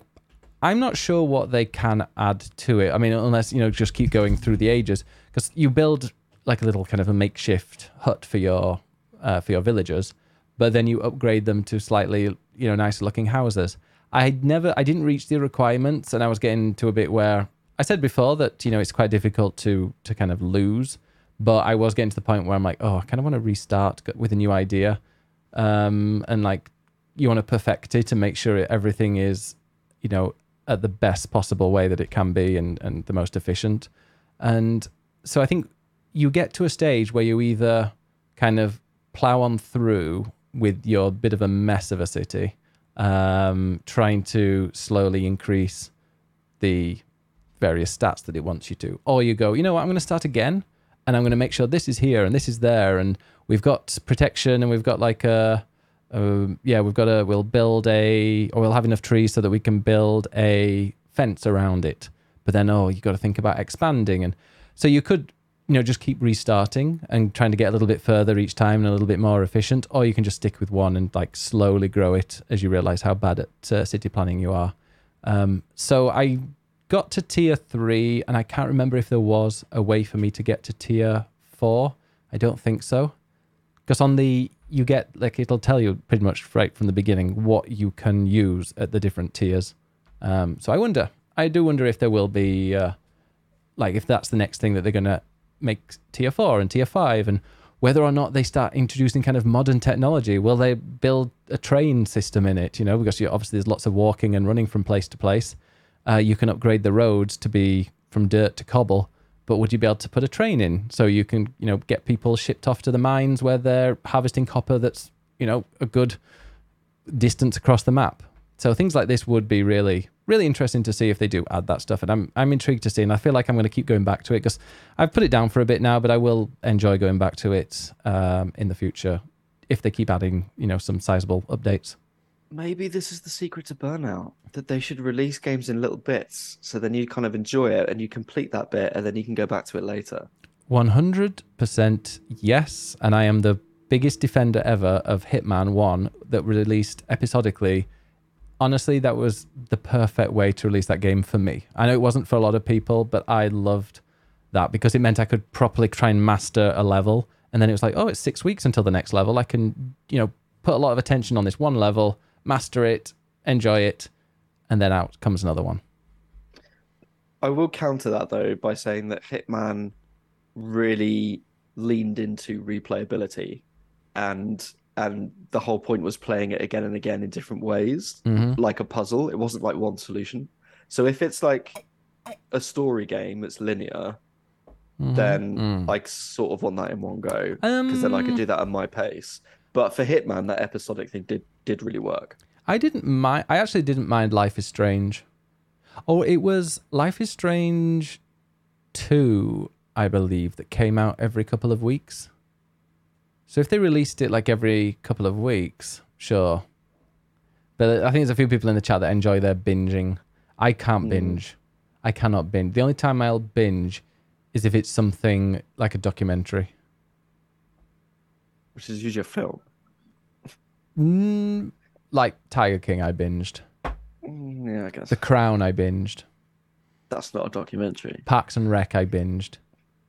I'm not sure what they can add to it. I mean, unless you know, just keep going through the ages, because you build like a little kind of a makeshift hut for your uh, for your villagers, but then you upgrade them to slightly you know nicer looking houses. I never, I didn't reach the requirements, and I was getting to a bit where I said before that you know it's quite difficult to to kind of lose, but I was getting to the point where I'm like, oh, I kind of want to restart with a new idea, um, and like you want to perfect it and make sure everything is, you know, at the best possible way that it can be and and the most efficient, and so I think you get to a stage where you either kind of plow on through with your bit of a mess of a city um, trying to slowly increase the various stats that it wants you to. Or you go, you know what, I'm going to start again and I'm going to make sure this is here and this is there and we've got protection and we've got like a, a yeah, we've got a, we'll build a, or we'll have enough trees so that we can build a fence around it. But then, oh, you've got to think about expanding. And so you could, you know, just keep restarting and trying to get a little bit further each time and a little bit more efficient, or you can just stick with one and like slowly grow it as you realize how bad at uh, city planning you are. Um, so I got to tier three, and I can't remember if there was a way for me to get to tier four. I don't think so, because on the you get like it'll tell you pretty much right from the beginning what you can use at the different tiers. Um, so I wonder, I do wonder if there will be, uh, like, if that's the next thing that they're gonna make tier four and tier five, and whether or not they start introducing kind of modern technology. Will they build a train system in it? You know, because obviously there's lots of walking and running from place to place. Uh, you can upgrade the roads to be from dirt to cobble, but would you be able to put a train in so you can, you know, get people shipped off to the mines where they're harvesting copper that's, you know, a good distance across the map? So things like this would be really, really interesting to see if they do add that stuff. And I'm, I'm intrigued to see, and I feel like I'm going to keep going back to it because I've put it down for a bit now, but I will enjoy going back to it um, in the future if they keep adding, you know, some sizable updates. Maybe this is the secret to burnout that they should release games in little bits so then you kind of enjoy it and you complete that bit and then you can go back to it later. 100% yes. And I am the biggest defender ever of Hitman 1 that released episodically. Honestly, that was the perfect way to release that game for me. I know it wasn't for a lot of people, but I loved that because it meant I could properly try and master a level. And then it was like, oh, it's six weeks until the next level. I can, you know, put a lot of attention on this one level, master it, enjoy it, and then out comes another one. I will counter that though by saying that Hitman really leaned into replayability and and the whole point was playing it again and again in different ways hmm like a puzzle it wasn't like one solution so if it's like a story game that's linear then Mm. I sort of want that in one go because then I could Um, do that at my pace but for Hitman that episodic thing did did really work I didn't mind. I actually didn't mind Life is Strange. Oh, it was Life is Strange 2, I believe, that came out every couple of weeks. So if they released it like every couple of weeks, sure. But I think there's a few people in the chat that enjoy their binging. I can't Mm. binge. I cannot binge. The only time I'll binge is if it's something like a documentary. Which is usually a film. Mm, like Tiger King, I binged. Mm, Yeah, I guess The Crown, I binged. that's not a documentary. Parks and Rec, I binged.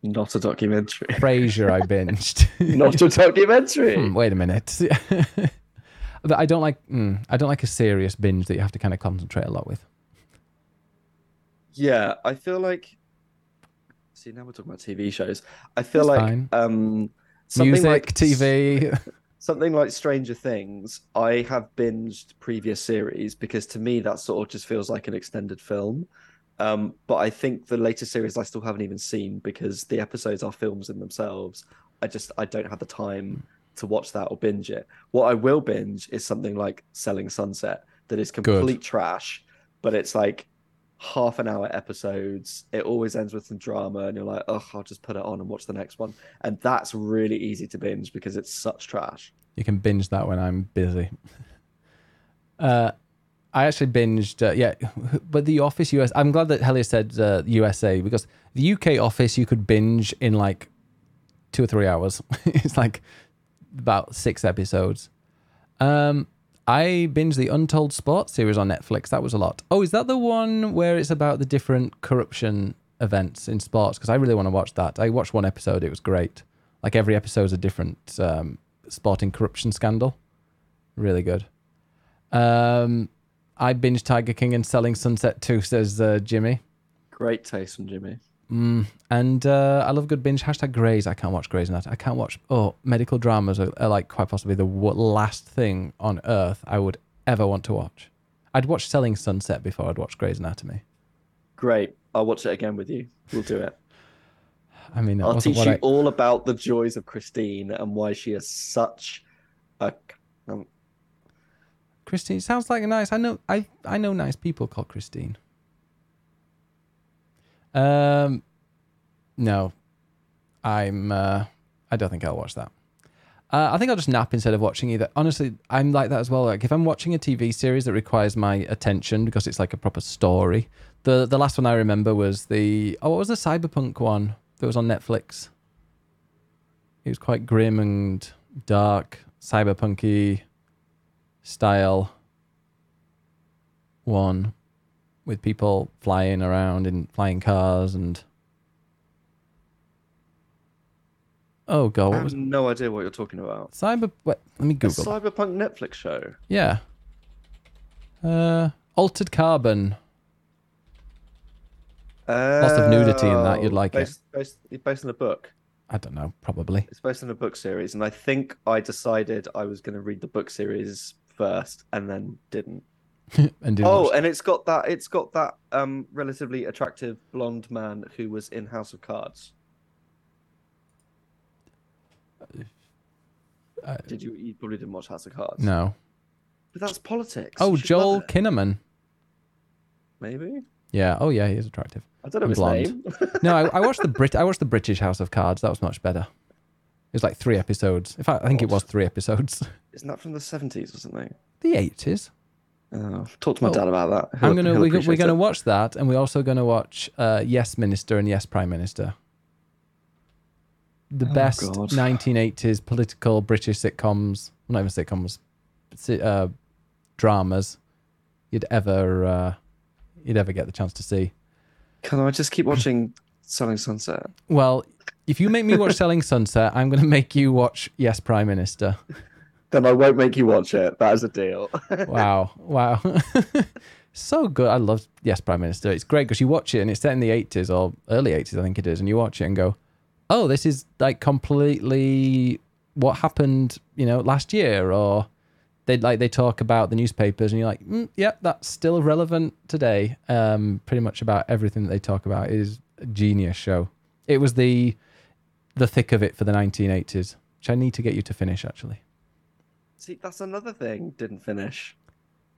Not a documentary. Frasier, I binged. not a documentary. Hmm, wait a minute. but I don't like. Mm, I don't like a serious binge that you have to kind of concentrate a lot with. Yeah, I feel like. See, now we're talking about TV shows. I feel like fine. um, something Music, like TV. something like Stranger Things. I have binged previous series because to me that sort of just feels like an extended film. Um, but I think the latest series I still haven't even seen because the episodes are films in themselves. I just I don't have the time to watch that or binge it. What I will binge is something like Selling Sunset that is complete trash, but it's like half an hour episodes. It always ends with some drama, and you're like, oh, I'll just put it on and watch the next one. And that's really easy to binge because it's such trash. You can binge that when I'm busy. Uh, I actually binged, uh, yeah, but the Office US. I'm glad that Hellier said uh, USA because the UK Office you could binge in like two or three hours. it's like about six episodes. Um, I binged the Untold Sports series on Netflix. That was a lot. Oh, is that the one where it's about the different corruption events in sports? Because I really want to watch that. I watched one episode. It was great. Like every episode is a different um, sporting corruption scandal. Really good. Um, I binged Tiger King and Selling Sunset too, says uh, Jimmy. Great taste from Jimmy. Mm, and uh, I love good binge. Hashtag Grays. I can't watch Grey's Anatomy. I can't watch. Oh, medical dramas are, are like quite possibly the w- last thing on earth I would ever want to watch. I'd watch Selling Sunset before I'd watch Grey's Anatomy. Great. I'll watch it again with you. We'll do it. I mean, I'll teach you I, all about the joys of Christine and why she is such a. Christine sounds like a nice. I know. I I know nice people called Christine. Um, no, I'm. Uh, I don't think I'll watch that. Uh, I think I'll just nap instead of watching either. Honestly, I'm like that as well. Like if I'm watching a TV series that requires my attention because it's like a proper story. The the last one I remember was the oh what was the cyberpunk one that was on Netflix. It was quite grim and dark, cyberpunky style one with people flying around in flying cars and oh god I have was no idea what you're talking about. cyber what, let me A google cyberpunk Netflix show. yeah uh altered carbon Lots of nudity in that, you'd Oh, like it. based, Based, it's based on a book. i don't know probably It's based on a book series, and I think I decided I was going to read the book series first, and then didn't. and didn't Oh, watch- and it's got that. It's got that um relatively attractive blonde man who was in House of Cards. Uh, Did you? You probably didn't watch House of Cards. no but that's politics. oh joel kinnaman Maybe yeah oh yeah he is attractive I don't know his blonde. name. no I, I watched the brit i watched the british house of cards that was much better it was like three episodes in fact i think it was three episodes Isn't that from the seventies or something? the 80s Oh, talk to my Oh. dad about that. He'll- I'm gonna we're, we're appreciate gonna it. watch that, and we're also gonna watch uh, Yes Minister and Yes Prime Minister. The Oh, best God. 1980s political British sitcoms, not even sitcoms, si- uh, dramas you'd ever uh, you'd ever get the chance to see. Can I just keep watching Selling Sunset? Well, if you make me watch Selling Sunset, I'm gonna make you watch Yes Prime Minister. Then I won't make you watch it. That is a deal. Wow, wow. so good. I love Yes Prime Minister. It's great because you watch it and it's set in the 80s or early 80s, I think it is, and you watch it and go, oh, this is like completely what happened, you know, last year. Or they like they talk about the newspapers and you're like, mm, yep, that's still relevant today. Um, pretty much about everything that they talk about It is a genius show. It was the the thick of it for the 1980s, which I need to get you to finish actually. See, that's another thing. Didn't finish.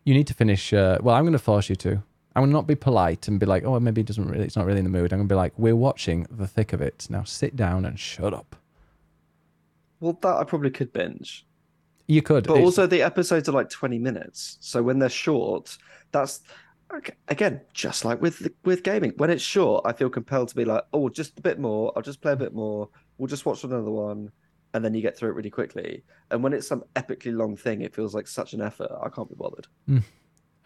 You need to finish. Uh, well, I'm going to force you to. I'm going to not be polite and be like, oh, maybe it doesn't really. It's not really in the mood. I'm going to be like, we're watching the thick of it. Now sit down and shut up. Well, that I probably could binge. You could. But It's- also the episodes are like 20 minutes. So when they're short, that's again, just like with with gaming. When it's short, I feel compelled to be like, oh, just a bit more. I'll just play a bit more. We'll just watch another one. And then you get through it really quickly. And when it's some epically long thing, it feels like such an effort. I can't be bothered.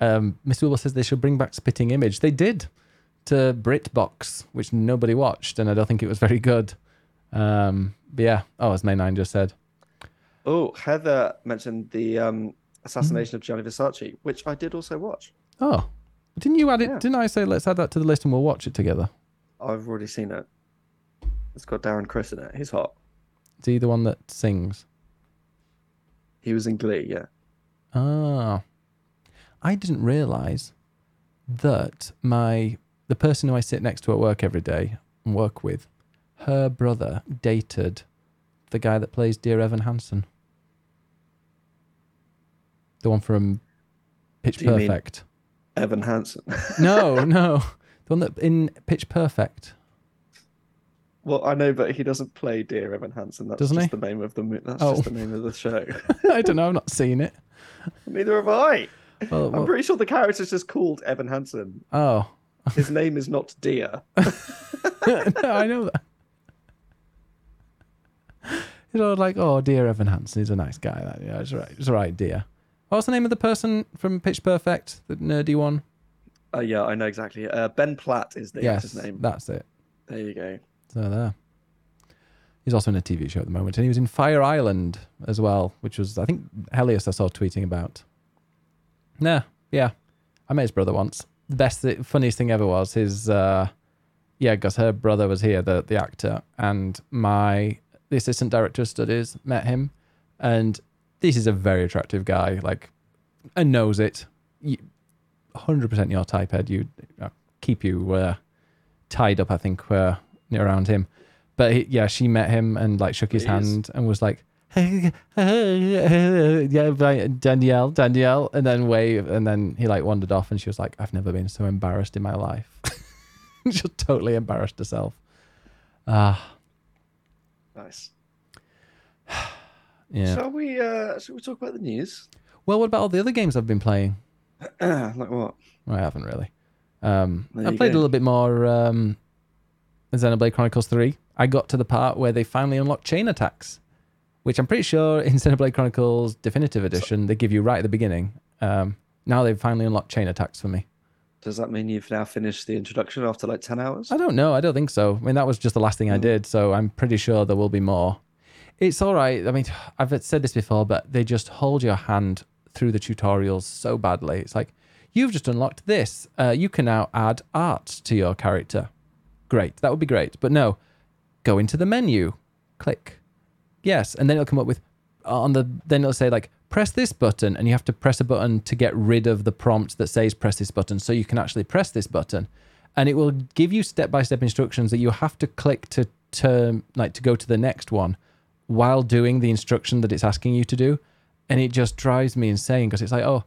um, Mr. Wilbur says they should bring back Spitting Image. They did to BritBox, which nobody watched, and I don't think it was very good. Um, but yeah. Oh, as May Nine just said. Oh, Heather mentioned the um, assassination of Gianni Versace, which I did also watch. Oh, didn't you add it? Yeah. Didn't I say let's add that to the list and we'll watch it together? I've already seen it. It's got Darren Criss in it. He's hot. Is he the one that sings? He was in Glee, yeah. Ah, I didn't realize that my the person who I sit next to at work every day and work with, her brother dated the guy that plays Dear Evan Hansen, the one from Pitch Do you mean- Perfect. Evan Hansen. No, no, the one that in Pitch Perfect. Well, I know, but he doesn't play Dear Evan Hansen. That's Doesn't just he? the name of the mo- that's Oh. just the name of the show. I don't know. I've not seen it. Neither have I. Well, I'm well- pretty sure the character's just called Evan Hansen. oh, His name is not Dear. no, I know that. You know, like, oh, dear Evan Hansen, he's a nice guy. That, yeah, it's right. It's all right, dear. What's the name of the person from Pitch Perfect, the nerdy one? Uh, yeah, I know exactly. Uh, ben Platt is the yes, actor's name. that's it. There you go. So there. He's also in a TV show at the moment, and he was in Fire Island as well, which was I think Helios I saw tweeting about. Nah, yeah, I met his brother once. The best, the funniest thing ever was his, uh, yeah, because her brother was here, the the actor, and my the assistant director of studies met him, and this is a very attractive guy, like, and knows it. Hundred percent your type, Ed. You uh, keep you uh, tied up, I think, uh, around him. But he, yeah, she met him and like shook his Please. hand and was like, yeah, Danielle, Danielle, and then wave, and then he like wandered off, and she was like, I've never been so embarrassed in my life. she totally embarrassed herself. Ah, Nice. yeah. Shall we? Uh, shall we talk about the news? well, what about all the other games I've been playing? like what? I haven't really. Um, I played a little bit more um, Xenoblade Chronicles 3. I got to the part where they finally unlock chain attacks, which I'm pretty sure in Xenoblade Chronicles Definitive Edition they give you right at the beginning. Um, now they've finally unlocked chain attacks for me. Does that mean you've now finished the introduction after like ten hours? I don't know. I don't think so. I mean, that was just the last thing I Mm. did, so I'm pretty sure there will be more. It's all right. I mean, I've said this before, but they just hold your hand through the tutorials so badly. It's like, you've just unlocked this. Uh, you can now add art to your character. Great. That would be great. But no, go into the menu, click. Yes. And then it'll come up with, uh, on the, then it'll say, like, press this button, and you have to press a button to get rid of the prompt that says press this button so you can actually press this button and it will give you step-by-step instructions that you have to click to to like to go to the next one while doing the instruction that it's asking you to do and it just drives me insane because it's like oh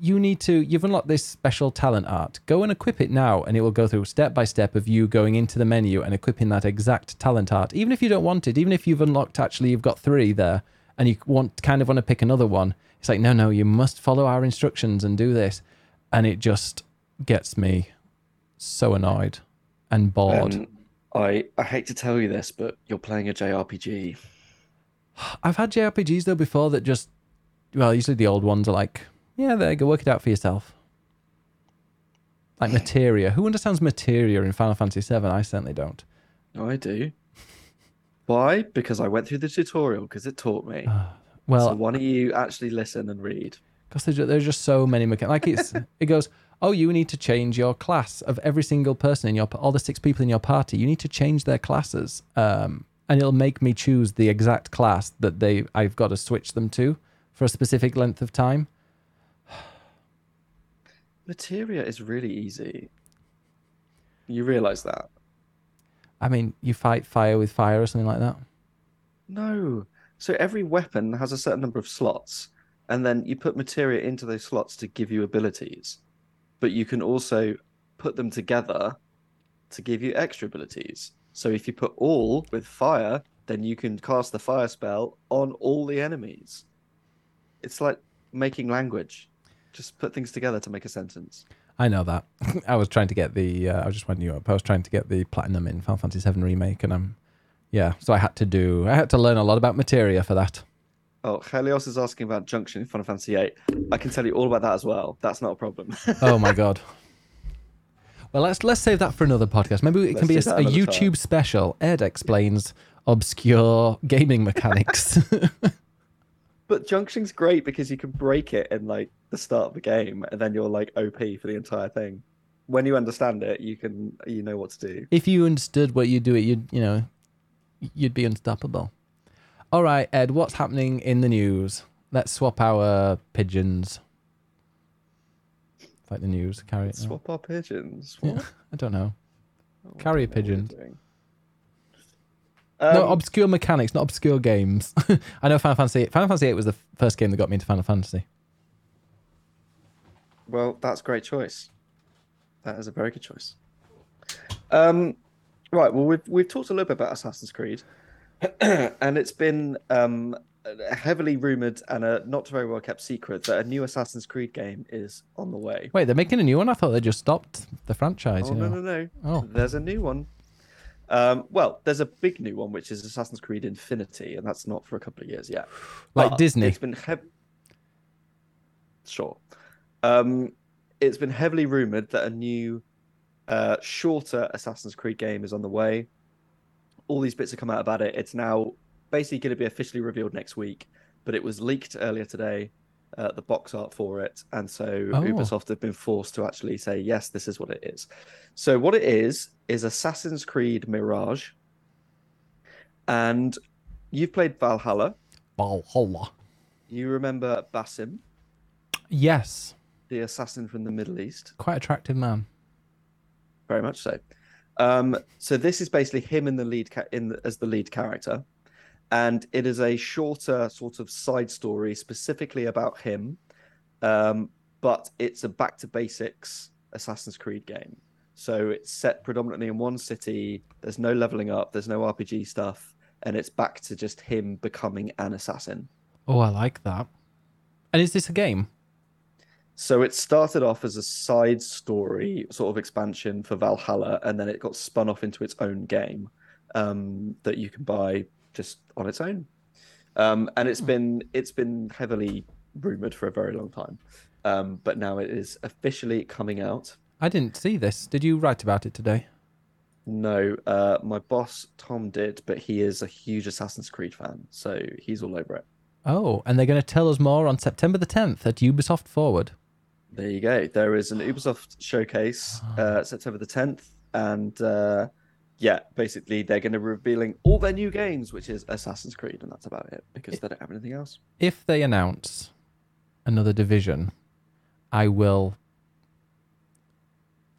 you need to you've unlocked this special talent art go and equip it now and it will go through step by step of you going into the menu and equipping that exact talent art even if you don't want it even if you've unlocked actually you've got three there and you want kind of want to pick another one it's like no no you must follow our instructions and do this and it just gets me so annoyed and bored. Um, I I hate to tell you this, but you're playing a JRPG. I've had JRPGs though before that just, well, usually the old ones are like, yeah, there you go, work it out for yourself. Like materia. Who understands materia in Final Fantasy VII? I certainly don't. No, I do. Why? Because I went through the tutorial because it taught me. so Well, why don't you actually listen and read? because there's, just so many mechanics. Like it's, it goes, oh, you need to change your class of every single person in your, all the six people in your party. You need to change their classes. Um, and it'll make me choose the exact class that they, I've got to switch them to for a specific length of time. Materia is really easy. You realize that? I mean, you fight fire with fire or something like that. No. So every weapon has a certain number of slots, and then you put materia into those slots to give you abilities. But you can also put them together to give you extra abilities. So if you put all with fire, then you can cast the fire spell on all the enemies. it's like making language. Just put things together to make a sentence. I know that. I was trying to get the. Uh, I was just winding you up. I was trying to get the platinum in Final Fantasy VII remake, and I'm. Yeah, so I had to do. I had to learn a lot about materia for that. Oh, Helios is asking about Junction in Final Fantasy VIII. I can tell you all about that as well. That's not a problem. Oh my god. Well, let's let's save that for another podcast. Maybe it Let's can be a, a YouTube time. special. Ed explains obscure gaming mechanics. but Junction's great because you can break it in like the start of the game, and then you're like OP for the entire thing. When you understand it, you can you know what to do. if you understood what you do, it you'd you know, you'd be unstoppable. All right, Ed, what's happening in the news? Let's swap our pigeons. Like the news, carry it. Swap our pigeons. Yeah, I don't know. Carrier don't know what we're pigeons. Doing. no, Um, obscure mechanics, not obscure games. I know Final Fantasy. Final Fantasy Eight was the first game that got me into Final Fantasy. Well, that's a great choice. That is a very good choice. Um, right. Well, we've we've talked a little bit about Assassin's Creed, and it's been um, heavily rumored and a not very well kept secret that a new Assassin's Creed game is on the way. Wait, they're making a new one. I thought they just stopped the franchise. Oh you no no no! Oh. There's a new one. Um, well, there's a big new one which is Assassin's Creed Infinity, and that's not for a couple of years yet. Like But Disney. It's been hev- sure. Um, it's been heavily rumored that a new, uh, shorter Assassin's Creed game is on the way. All these bits have come out about it. It's now basically going to be officially revealed next week, but it was leaked earlier today. Uh, the box art for it, and so Oh. Ubisoft have been forced to actually say yes, this is what it is. So what it is is Assassin's Creed Mirage, and you've played Valhalla. Valhalla. You remember Basim, Yes, the assassin from the Middle East? quite attractive man. Very much so. Um, so this is basically him in the lead ca- in the, as the lead character, and it is a shorter sort of side story specifically about him, um, but it's a back to basics Assassin's Creed game. So it's set predominantly in one city. There's no leveling up. There's no RPG stuff, and it's back to just him becoming an assassin. Oh, I like that. And is this a game? So it started off as a side story sort of expansion for Valhalla, and then it got spun off into its own game um, that you can buy just on its own. Um, and it's been it's been heavily rumored for a very long time, um, but now it is officially coming out. I didn't see this. Did you write about it today? No, uh, my boss Tom did, but he is a huge Assassin's Creed fan, so he's all over it. Oh, and they're going to tell us more on September the 10th at Ubisoft Forward. There you go. There is an Ubisoft showcase uh, September the 10th, and uh, yeah, basically they're going to be revealing all their new games, which is Assassin's Creed, and that's about it because they don't have anything else. If they announce another division, I will.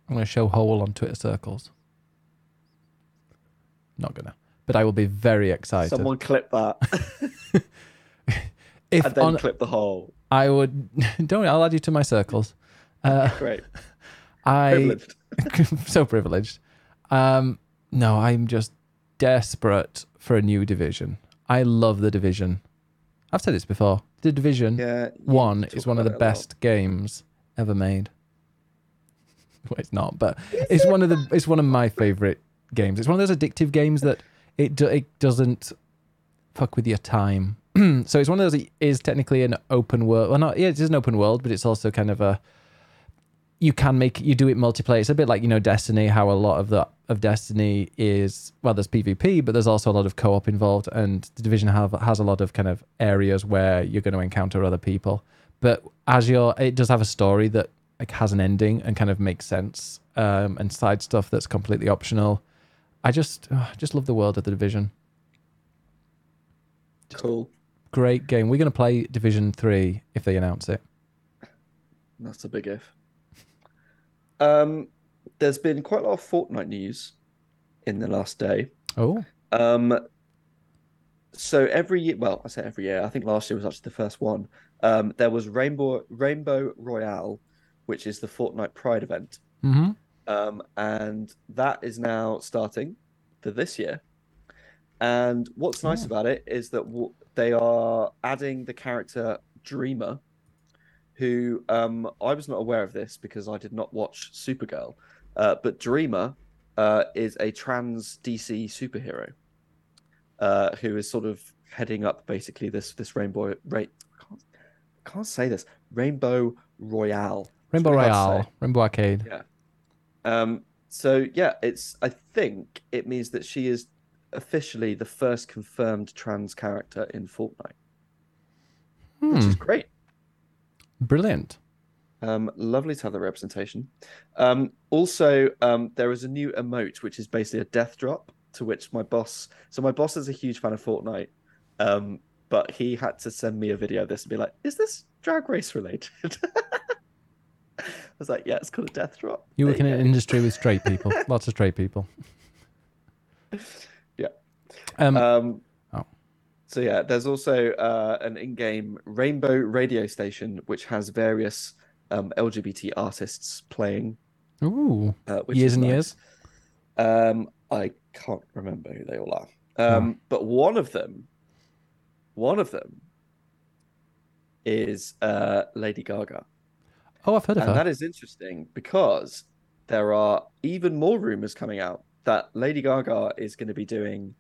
I'm going to show Hole on Twitter circles. Not gonna, but I will be very excited. Someone clip that if and then on, clip the whole. I would don't. I'll add you to my circles. Uh, Great, I privileged. so privileged. Um, no, I'm just desperate for a new division. I love the division. I've said this before. The division Yeah, one is one of the a lot. best games ever made. Well, it's not, but it's one of the it's one of my favorite games. It's one of those addictive games that it do, it doesn't fuck with your time. so it's one of those It is technically an open world. Well, not yeah, it is an open world, but it's also kind of a you can make you do it multiplayer. It's a bit like you know Destiny, how a lot of the of Destiny is well, there's PvP, but there's also a lot of co-op involved, and the division have has a lot of kind of areas where you're going to encounter other people. But as you're, it does have a story that like has an ending and kind of makes sense, um, and side stuff that's completely optional. I just oh, just love the world of the division. Cool. Great game. We're going to play Division Three if they announce it. That's a big if. Um, there's been quite a lot of Fortnite news in the last day. Oh, Um, so every year, well, I say every year. I think last year was actually the first one. Um, there was Rainbow Rainbow Royale, which is the Fortnite Pride event, mm-hmm. um, and that is now starting for this year. And what's nice Oh. about it is that w- they are adding the character Dreamer, who um, I was not aware of this because I did not watch Supergirl, uh, but Dreamer uh, is a trans DC superhero uh, who is sort of heading up basically this this rainbow. Ra- I can't, can't say this Rainbow Royale. Rainbow really hard to Royale. Rainbow Arcade. Yeah. Um, so yeah, it's I think it means that she is officially the first confirmed trans character in Fortnite, which Hmm, is great. brilliant. Um, lovely to have the representation. Um, also, um, there is a new emote which is basically a death drop. To which my boss, so my boss is a huge fan of Fortnite, um, but he had to send me a video of this and be like, "Is this drag race related?" I was like, "Yeah, it's called a death drop." You work in an industry with straight people, lots of straight people. Yeah. Um, Um, Oh. So yeah, there's also uh, an in-game Rainbow radio station which has various um, LGBT artists playing. ooh, Uh, Years and nice. years? Um, I can't remember who they all are. Um, But one of them, one of them, is uh, Lady Gaga, oh, I've heard of and her. that is interesting because there are even more rumors coming out that Lady Gaga is going to be doing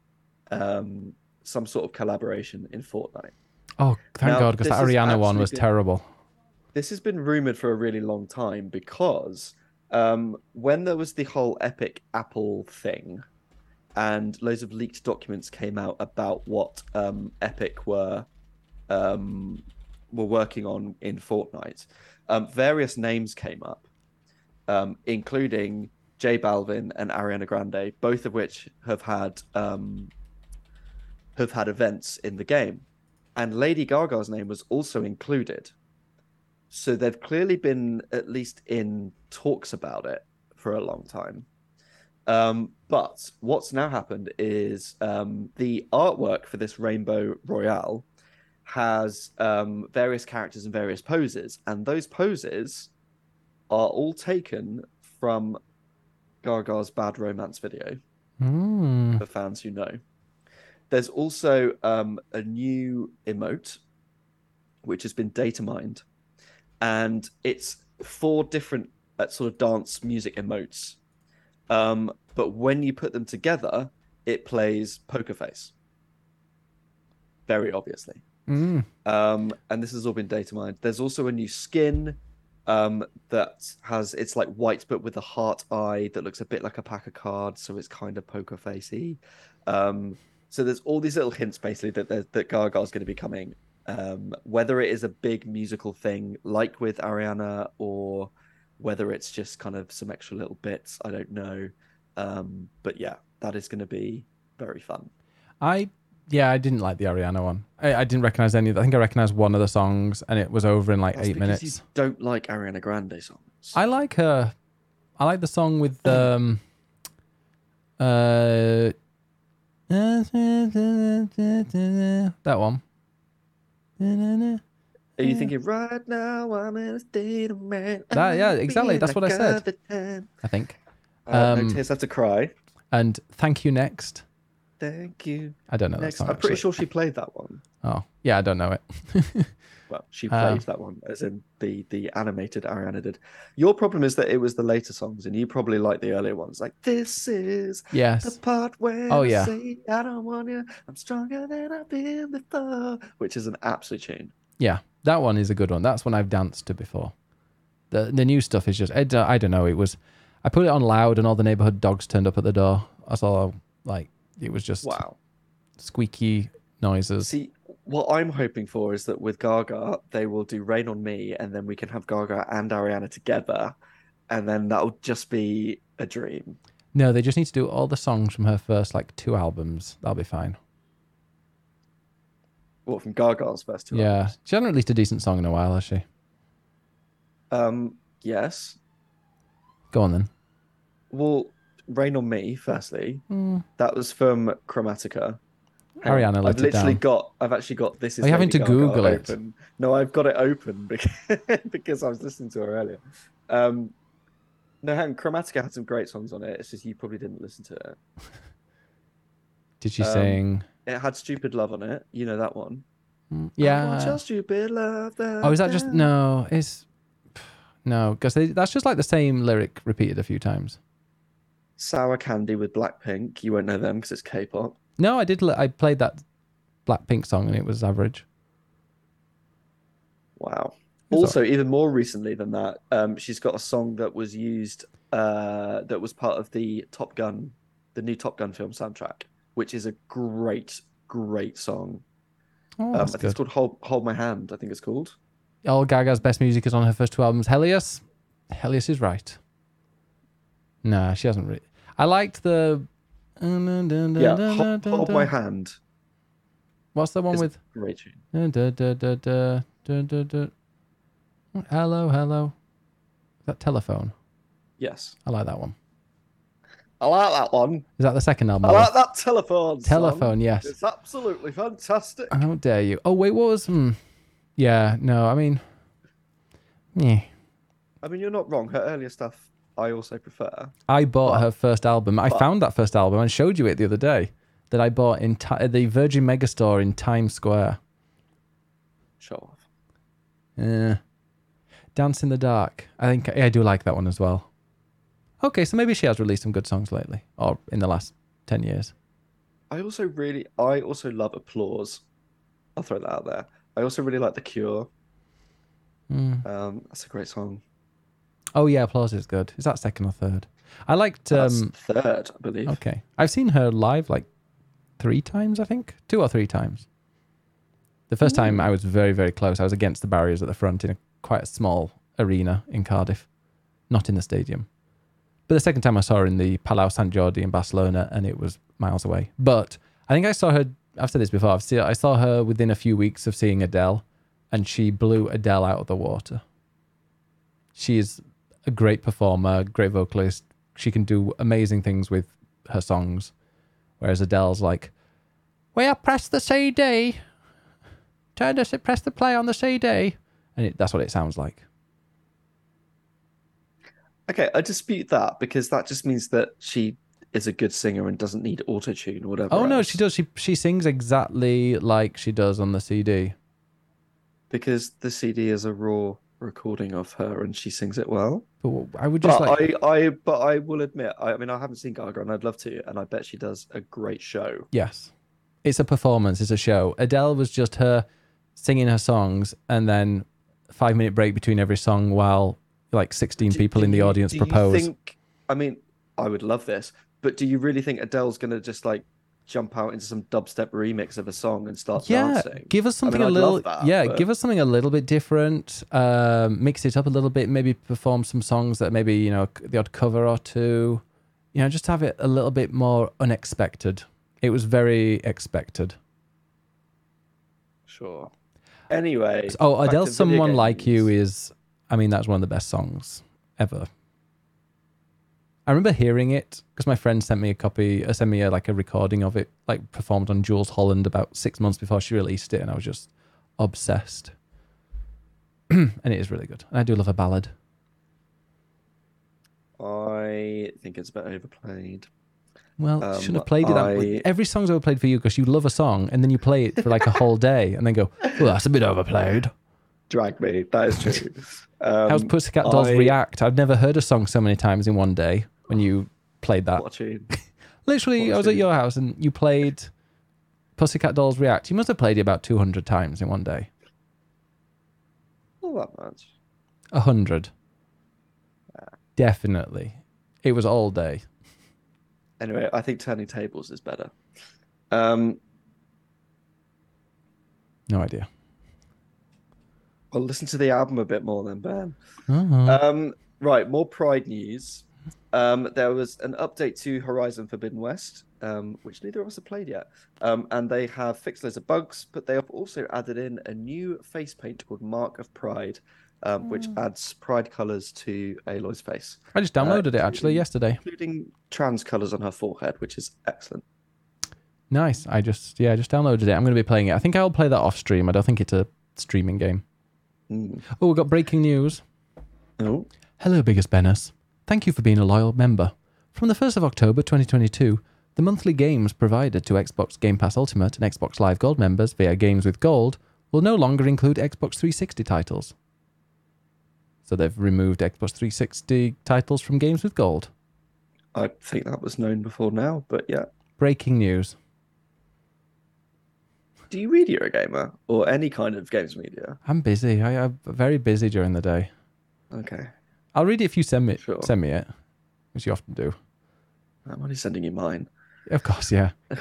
um, some sort of collaboration in Fortnite. oh, thank Now, God, because that Ariana one was been- terrible. This has been rumored for a really long time because um, when there was the whole Epic Apple thing, and loads of leaked documents came out about what um, Epic were um, were working on in Fortnite, um, various names came up, um, including J Balvin and Ariana Grande, both of which have had um, have had events in the game, and Lady Gaga's name was also included. So they've clearly been at least in talks about it for a long time. Um, but what's now happened is um, the artwork for this Rainbow Royale has um, various characters and various poses, and those poses are all taken from Gaga's Bad Romance video Mm. for fans who know. There's also um, a new emote which has been data mined, and it's four different uh, sort of dance music emotes. Um, but when you put them together, it plays Poker Face. Very obviously. Mm. Um, and this has all been data mined. There's also a new skin um, that has it's like white but with a heart eye that looks a bit like a pack of cards, so it's kind of poker facey. Um, so there's all these little hints basically that that, Gaga's going to be coming. Um, whether it is a big musical thing like with Ariana or whether it's just kind of some extra little bits, I don't know. Um, but yeah, that is going to be very fun. I yeah, I didn't like the Ariana one. I, I didn't recognize any. of I think I recognized one of the songs, and it was over in like That's eight minutes. You don't like Ariana Grande songs. I like her. I like the song with um uh that one. Are you thinking right now I'm in a state of man? That- yeah, exactly, that's what I said. I think. Uh, no Um, tears have to cry. And thank you next. Thank you. I don't know that Next, song. I'm pretty actually. sure she played that one. Oh yeah, I don't know it. Well, she Uh, that one, as in the the animated Ariana did. Your problem is that it was the later songs, and you probably like the earlier ones. Like this is yes. the part where Oh, I yeah. say I don't want you. I'm stronger than I've been before, which is an absolute tune. Yeah, that one is a good one. That's one I've danced to before. The the new stuff is just I don't, I don't know. It was I put it on loud and all the neighborhood dogs turned up at the door. I saw Like it was just Wow. squeaky noises. See, what I'm hoping for is that with Gaga, they will do Rain on Me, and then we can have Gaga and Ariana together, and then that'll just be a dream. No, they just need to do all the songs from her first like two albums. That'll be fine. Well, from Gaga's first two yeah, albums. she hasn't released a decent song in a while, has she? Um, yes. Go on then. Well, Rain on Me, firstly, Mm. that was from Chromatica. On, Ariana I've it literally got. I've actually got this. Is Are you having to Gaga Google it? open. No, I've got it open because, because I was listening to her earlier. Um, no, hang on, Chromatica had some great songs on it. It's just you probably didn't listen to it. Did she Um, sing? It had "Stupid Love" on it. You know that one. I want Yeah. your stupid love. That Oh, is that just no? It's no, because that's just like the same lyric repeated a few times. Sour Candy with Blackpink. You won't know them because it's K-pop. No, I did. I played that Blackpink song and it was average. Wow. It's Also, even more recently than that, um, she's got a song that was used, uh, that was part of the Top Gun, the new Top Gun film soundtrack, which is a great, great song. Oh, Um, I think it's called Hold, Hold My Hand. I think it's called. All Gaga's best music is on her first two albums. Helios, Helios is right. Nah, she hasn't really. I liked the. Yeah, Hold, Hold My Hand. What's the one a with? Great tune. Hello, hello. Is that telephone? Yes. I like that one. I like that one. Is that the second album? I like that telephone. song. telephone, yes. It's absolutely fantastic. How dare you? Oh wait, what was? Hmm. Yeah, no, I mean, yeah. I mean, you're not wrong. Her earlier stuff, I also prefer. I bought But- her first album. I but- found that first album and showed you it the other day. That I bought in ti- the Virgin Megastore in Times Square. Show off. Yeah. Dance in the Dark. I think yeah, I do like that one as well. Okay, so maybe she has released some good songs lately, or in the last ten years. I also really, I also love Applause. I'll throw that out there. I also really like The Cure. Mm. Um, that's a great song. Oh yeah, Applause is good. Is that second or third? I liked. That's Um, third, I believe. okay, I've seen her live like three times. I think two or three times. The first time I was very very close. I was against the barriers at the front in a quite a small arena in Cardiff, not in the stadium. But the second time I saw her in the Palau Sant Jordi in Barcelona, and it was miles away. But I think I saw her. I've said this before. I've seen. I saw her within a few weeks of seeing Adele, and she blew Adele out of the water. She is a great performer, great vocalist. She can do amazing things with her songs, whereas Adele's like, "Well, press the CD, turn the press the play on the CD," and it, that's what it sounds like. Okay, I dispute that because that just means that she is a good singer and doesn't need auto tune or whatever. Oh no, she does. She she sings exactly like she does on the CD. Because the CD is a raw recording of her and she sings it well. But I would just But like. I, I, but I will admit, I, I mean, I haven't seen Gaga and I'd love to, and I bet she does a great show. Yes. It's a performance, it's a show. Adele was just her singing her songs and then five minute break between every song while like 16 Do- people do in the audience do you propose. think- I mean, I would love this, but do you really think Adele's gonna just like jump out into some dubstep remix of a song and start yeah, dancing? give us I mean, something a little that, yeah, but- give us something a little bit different. Um, mix it up a little bit, maybe perform some songs that maybe, you know, the odd cover or two. You know, just have it a little bit more unexpected. It was very expected. Sure. Anyway, Oh, to Someone Like You is, I mean, that's one of the best songs ever. I remember hearing it because my friend sent me a copy, uh, sent me a, like a recording of it, like performed on Jools Holland about six months before she released it, and I was just obsessed. and it is really good. And I do love a ballad. I think it's a bit overplayed. Well, Um, shouldn't have played it. That, I- every song's overplayed for you because you love a song, and then you play it for like a whole day, and then go, "Well, that's a bit overplayed." Drag me. That is true. Um, How's Pussycat Dolls I- react? I've never heard a song so many times in one day when you played that. Tune. Literally, what I was at your house and you played Pussycat Dolls react. You must have played it about two hundred times in one day. Not that much. A hundred. Definitely. It was all day. Anyway, I think Turning Tables is better. Um, No idea. Well, listen to the album a bit more then, Ben. Uh-huh. Um, right, more Pride news. Um, there was an update to Horizon Forbidden West, um, which neither of us have played yet. Um, and they have fixed loads of bugs, but they have also added in a new face paint called Mark of Pride, um, which adds pride colors to Aloy's face, I just downloaded it actually yesterday. including trans colors on her forehead, which is excellent. Nice. I just yeah, I just downloaded it. I'm going to be playing it. I think I'll play that off stream. I don't think it's a streaming game. Mm. Oh, we've got breaking news. Oh, Hello, Biggest Benners. Thank you for being a loyal member. From the 1st of October 2022, the monthly games provided to Xbox Game Pass Ultimate and Xbox Live Gold members via Games with Gold will no longer include Xbox 360 titles. So they've removed Xbox 360 titles from games with gold. I think that was known before now, but yeah. Breaking news. Do you read gamer or any kind of games media? I'm busy. I, I'm very busy during the day. Okay. I'll read it if you send me Sure. send me it, which you often do. I'm only sending you mine. Of course, yeah.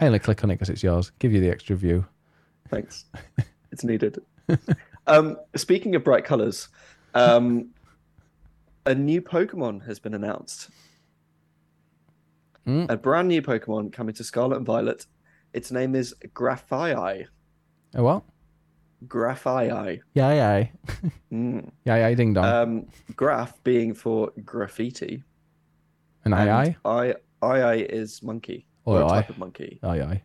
I only click on it because it's yours. Give you the extra view. Thanks. it's needed. um, speaking of bright colors, um, a new Pokemon has been announced. Mm. A brand new Pokemon coming to Scarlet and Violet. Its name is Grafaiai. Oh what? Grafaiai. Yeah, yeah, Mm. yeah, yeah. Ding dong. Um, graph being for graffiti. and aye, aye, I I is monkey. Oi, Or a type of monkey. aye, aye.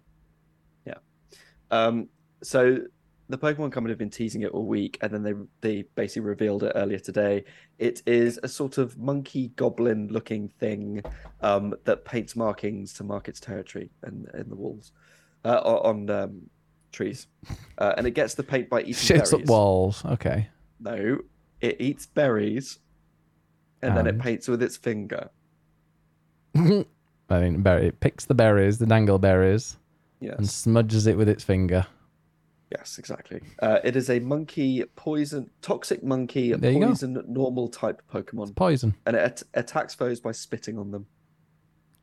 Um, so the Pokemon Company have been teasing it all week, and then they they basically revealed it earlier today. It is a sort of monkey goblin looking thing um, that paints markings to mark its territory and in the walls uh, on um, trees, uh, and it gets the paint by eating berries. Shits berries. up walls. Okay. No, it eats berries, and then it paints with its finger. I mean, berry. It picks the berries, the dangleberries, Yes. and smudges it with its finger. Yes, exactly. Uh, it is a monkey poison, toxic monkey There poison normal type Pokemon, Poison. and it at- attacks foes by spitting on them.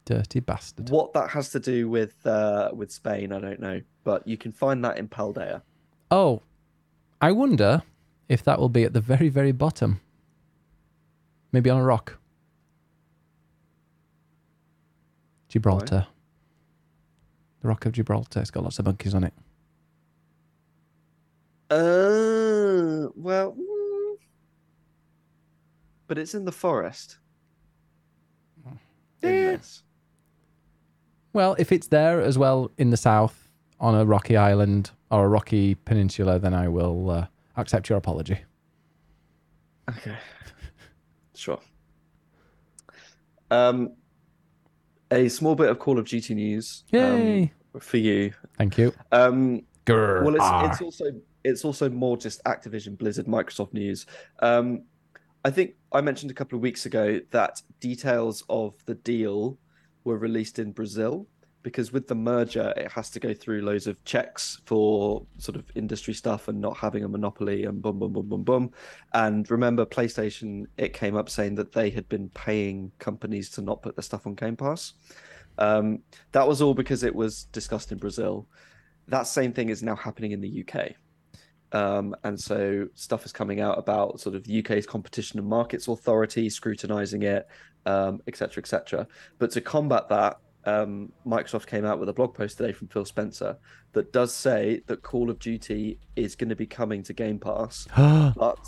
Dirty bastard. What that has to do with uh, with Spain, I don't know, but you can find that in Paldea. Oh, I wonder if that will be at the very, very bottom. Maybe on a rock. Gibraltar. The Rock of Gibraltar. It's got lots of monkeys on it. Uh, well, mm, but it's in the forest. Yes. This. Well, if it's there as well in the south on a rocky island or a rocky peninsula, then I will uh, accept your apology. Okay. Sure. Um, a small bit of Call of Duty news. um, for you. Thank you. Um, Grr. well, it's, Ah. it's also it's also more just Activision, Blizzard, Microsoft news. Um, I think I mentioned a couple of weeks ago that details of the deal were released in Brazil because with the merger, it has to go through loads of checks for sort of industry stuff and not having a monopoly and boom, boom, boom, boom, boom. And remember, PlayStation, it came up saying that they had been paying companies to not put their stuff on Game Pass. Um, that was all because it was discussed in Brazil. That same thing is now happening in the UK. Um, and so stuff is coming out about sort of the UK's competition and markets authority scrutinizing it, um, et cetera, et cetera. But to combat that, um, Microsoft came out with a blog post today from Phil Spencer that does say that Call of Duty is going to be coming to Game Pass, but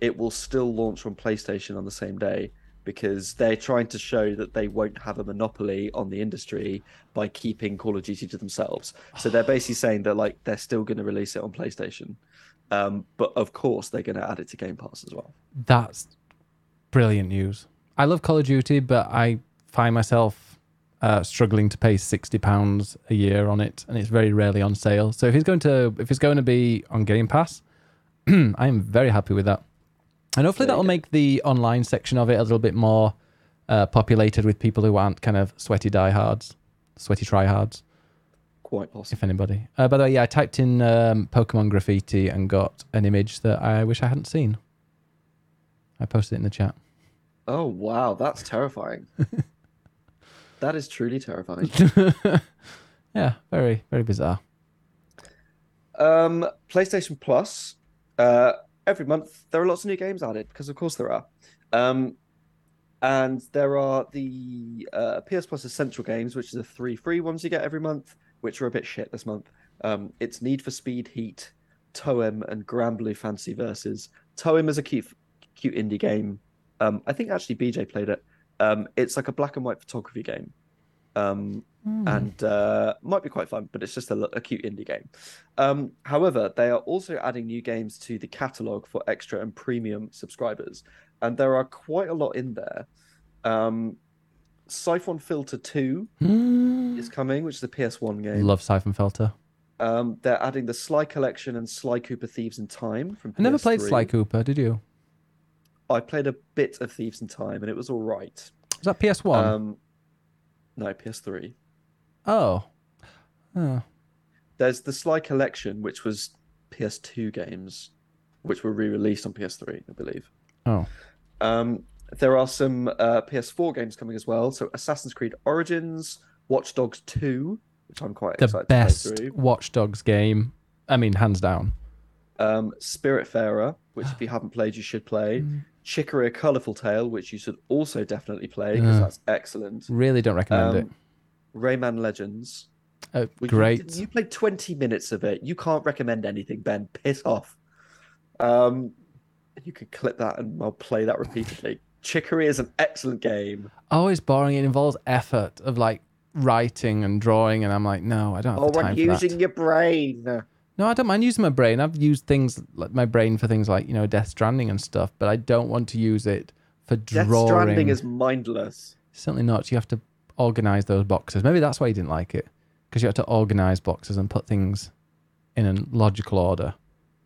it will still launch on PlayStation on the same day because they're trying to show that they won't have a monopoly on the industry by keeping Call of Duty to themselves. So they're basically saying that like they're still going to release it on PlayStation, um, but of course they're going to add it to Game Pass as well. That's brilliant news. I love Call of Duty, but I find myself uh, struggling to pay sixty pounds a year on it, and it's very rarely on sale. So if it's going to if it's going to be on Game Pass, I am very happy with that. And hopefully that'll make the online section of it a little bit more uh, populated with people who aren't kind of sweaty diehards, sweaty tryhards, Quite possible. if anybody. Uh, by the way, yeah, I typed in um, Pokemon graffiti and got an image that I wish I hadn't seen. I posted it in the chat. Oh wow, that's terrifying. that is truly terrifying. yeah, very, very bizarre. Um, PlayStation Plus. Uh, every month there are lots of new games added because of course there are. Um, and there are the uh, PS Plus Essential games, which are the three free ones you get every month, which are a bit shit this month. Um, it's Need for Speed Heat, Toem, and Granblue Fantasy Versus. Toem is a cute, cute indie game. Um, I think actually BJ played it. Um, it's like a black and white photography game. Um, and uh, might be quite fun, but it's just a, a cute indie game. Um, however, they are also adding new games to the catalog for extra and premium subscribers, and there are quite a lot in there. Um, Syphon Filter 2 Mm. is coming, which is a PS1 game. Love Syphon Filter. Um, they're adding the Sly Collection and Sly Cooper Thieves in Time from. I never played PS3. Sly Cooper, did you? I played a bit of Thieves in Time, and it was all right. Was that PS1? Um, no, PS3. Oh. Oh. There's the Sly Collection, which was PS2 games, which were re-released on PS3, I believe. Oh. Um, there are some uh, PS4 games coming as well. So Assassin's Creed Origins, Watch Dogs 2, which I'm quite The excited best to play through. Watch Dogs game. I mean, hands down. Um, Spiritfarer, which if you haven't played, you should play. Chicory: A Colorful Tale, which you should also definitely play because Yeah. that's excellent. Really don't recommend it. Rayman Legends. Oh, Well, you great. did- You, played 20 minutes of it. You can't recommend anything, Ben. Piss off. Um, you could clip that and I'll play that repeatedly. Chicory is an excellent game. Always boring. It involves effort of like writing and drawing, and I'm like, no, I don't have Oh, time I'm for using your brain. No, I don't mind using my brain. I've used things like my brain for things like you know Death Stranding and stuff, but I don't want to use it for drawing. Death. Stranding is mindless. Certainly not. You have to organize those boxes. Maybe that's why you didn't like it, because you have to organize boxes and put things in a logical order.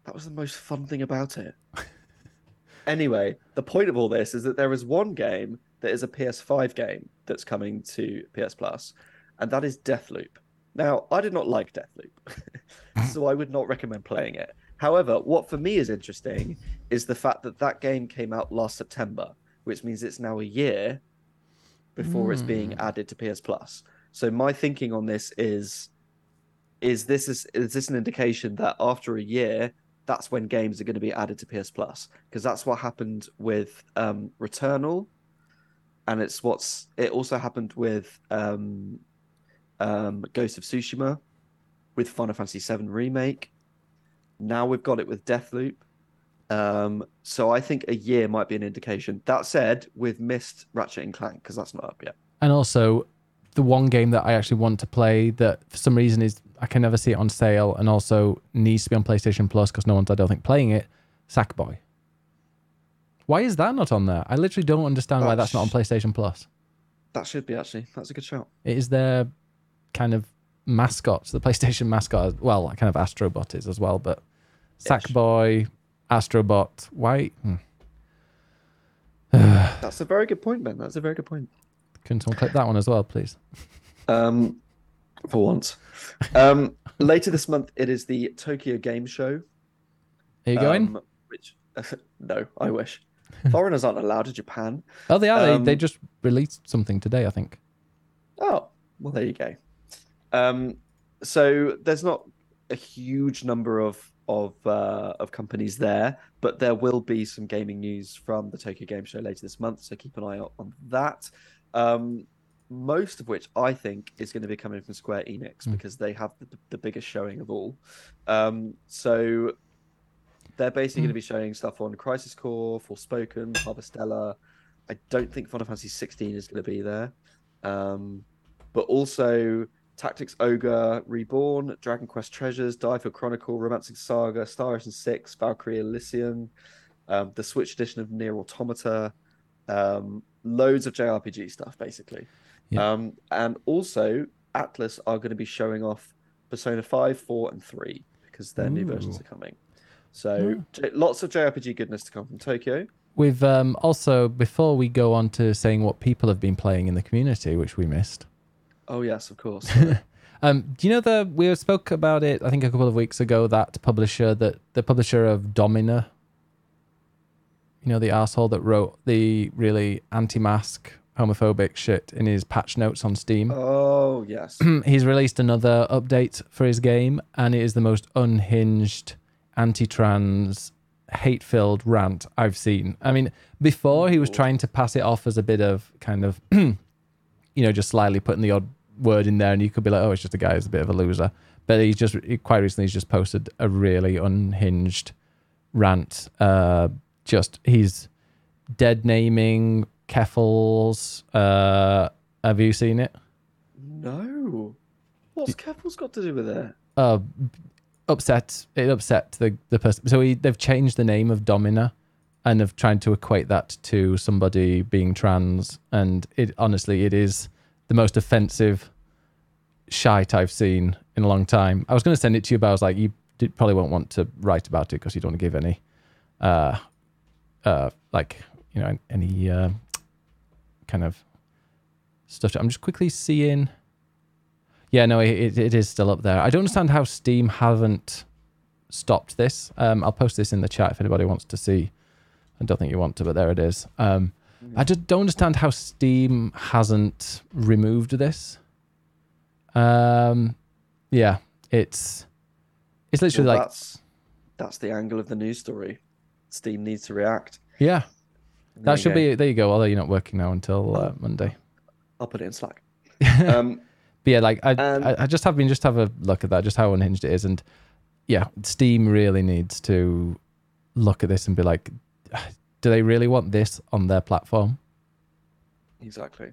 That was the most fun thing about it. anyway, the point of all this is that there is one game that is a PS5 game that's coming to PS Plus, and that is Deathloop. Now, I did not like Deathloop, so I would not recommend playing it. However, what for me is interesting is the fact that that game came out last September, which means it's now a year before it's being added to PS Plus. So my thinking on this is is this is, is this an indication that after a year that's when games are going to be added to PS Plus because that's what happened with um, Returnal, and it's what's it also happened with um, um, Ghost of Tsushima, with Final Fantasy VII remake. Now we've got it with Deathloop. Um, so I think a year might be an indication. That said, we've missed Ratchet and Clank because that's not up yet. And also, the one game that I actually want to play that for some reason is I can never see it on sale and also needs to be on PlayStation Plus because no one's I don't think playing it. Sackboy. Why is that not on there? I literally don't understand why that's not on PlayStation Plus. That should be actually. That's a good shout. It is their kind of mascot, the PlayStation mascot. Well, kind of Astrobot is as well, but Sackboy, Astrobot. Why? Hmm. That's a very good point, Ben. That's a very good point. Can someone click that one as well, please? Um, for once. Um, later this month, it is the Tokyo Game Show. Are you going? um, which, no, I wish. Foreigners aren't allowed to Japan. oh, they are. they, they um, just released something today, I think. Oh, well, there you go. Um, so there's not a huge number of of uh, of companies there, but there will be some gaming news from the Tokyo Game Show later this month. So keep an eye out on that. Um, most of which I think is going to be coming from Square Enix Mm. because they have the, the biggest showing of all. Um, so they're basically going to be showing stuff on Crisis Core, Forspoken, Harvestella. I don't think Final Fantasy 16 is going to be there. Um, but also Tactics Ogre Reborn, Dragon Quest Treasures, DioField Chronicle, Romancing Saga, Star Ocean 6, Valkyrie Elysium, um, the Switch edition of Nier Automata, um, loads of JRPG stuff, basically. Yeah. Um, and also, Atlus are going to be showing off Persona 5, 4, and 3 because their new versions are coming. So, J- lots of JRPG goodness to come from Tokyo. We've um, also, before we go on to saying what people have been playing in the community, which we missed, Oh, yes, of course. um, do you know the we spoke about it? I think a couple of weeks ago. That publisher, that the publisher of Domina, you know, the asshole that wrote the really anti-mask, homophobic shit in his patch notes on Steam. oh, yes. he's released another update for his game, and it is the most unhinged, anti-trans, hate-filled rant I've seen. I mean, before he was trying to pass it off as a bit of kind of, you know, just slyly putting the odd word in there, and you could be like, oh, it's just a guy who's a bit of a loser. But he's just he- quite recently he's just posted a really unhinged rant. Uh, just he's dead naming Keffals. Uh, have you seen it? No. What's Keffals got to do with it? uh upset it upset the the person so he, they've changed the name of domina and have tried to equate that to somebody being trans and it honestly it is the most offensive shite i've seen in a long time. I was going to send it to you, but I was like, you did, probably won't want to write about it because you don't want to give any, uh, uh, like you know, any uh, kind of stuff. I'm just quickly seeing. Yeah, no, it, it is still up there. I don't understand how Steam haven't stopped this. Um, I'll post this in the chat if anybody wants to see. I don't think you want to, but there it is. Um, I just don't understand how Steam hasn't removed this. Um, yeah, it's it's literally Well, like that's that's the angle of the news story. Steam needs to react. yeah, that should go. be there. You go. Although you're not working now until uh, Monday. I'll put it in Slack. Um, But yeah, like I, Um, I, I just have been just have a look at that, just how unhinged it is, and yeah, Steam really needs to look at this and be like, do they really want this on their platform? Exactly.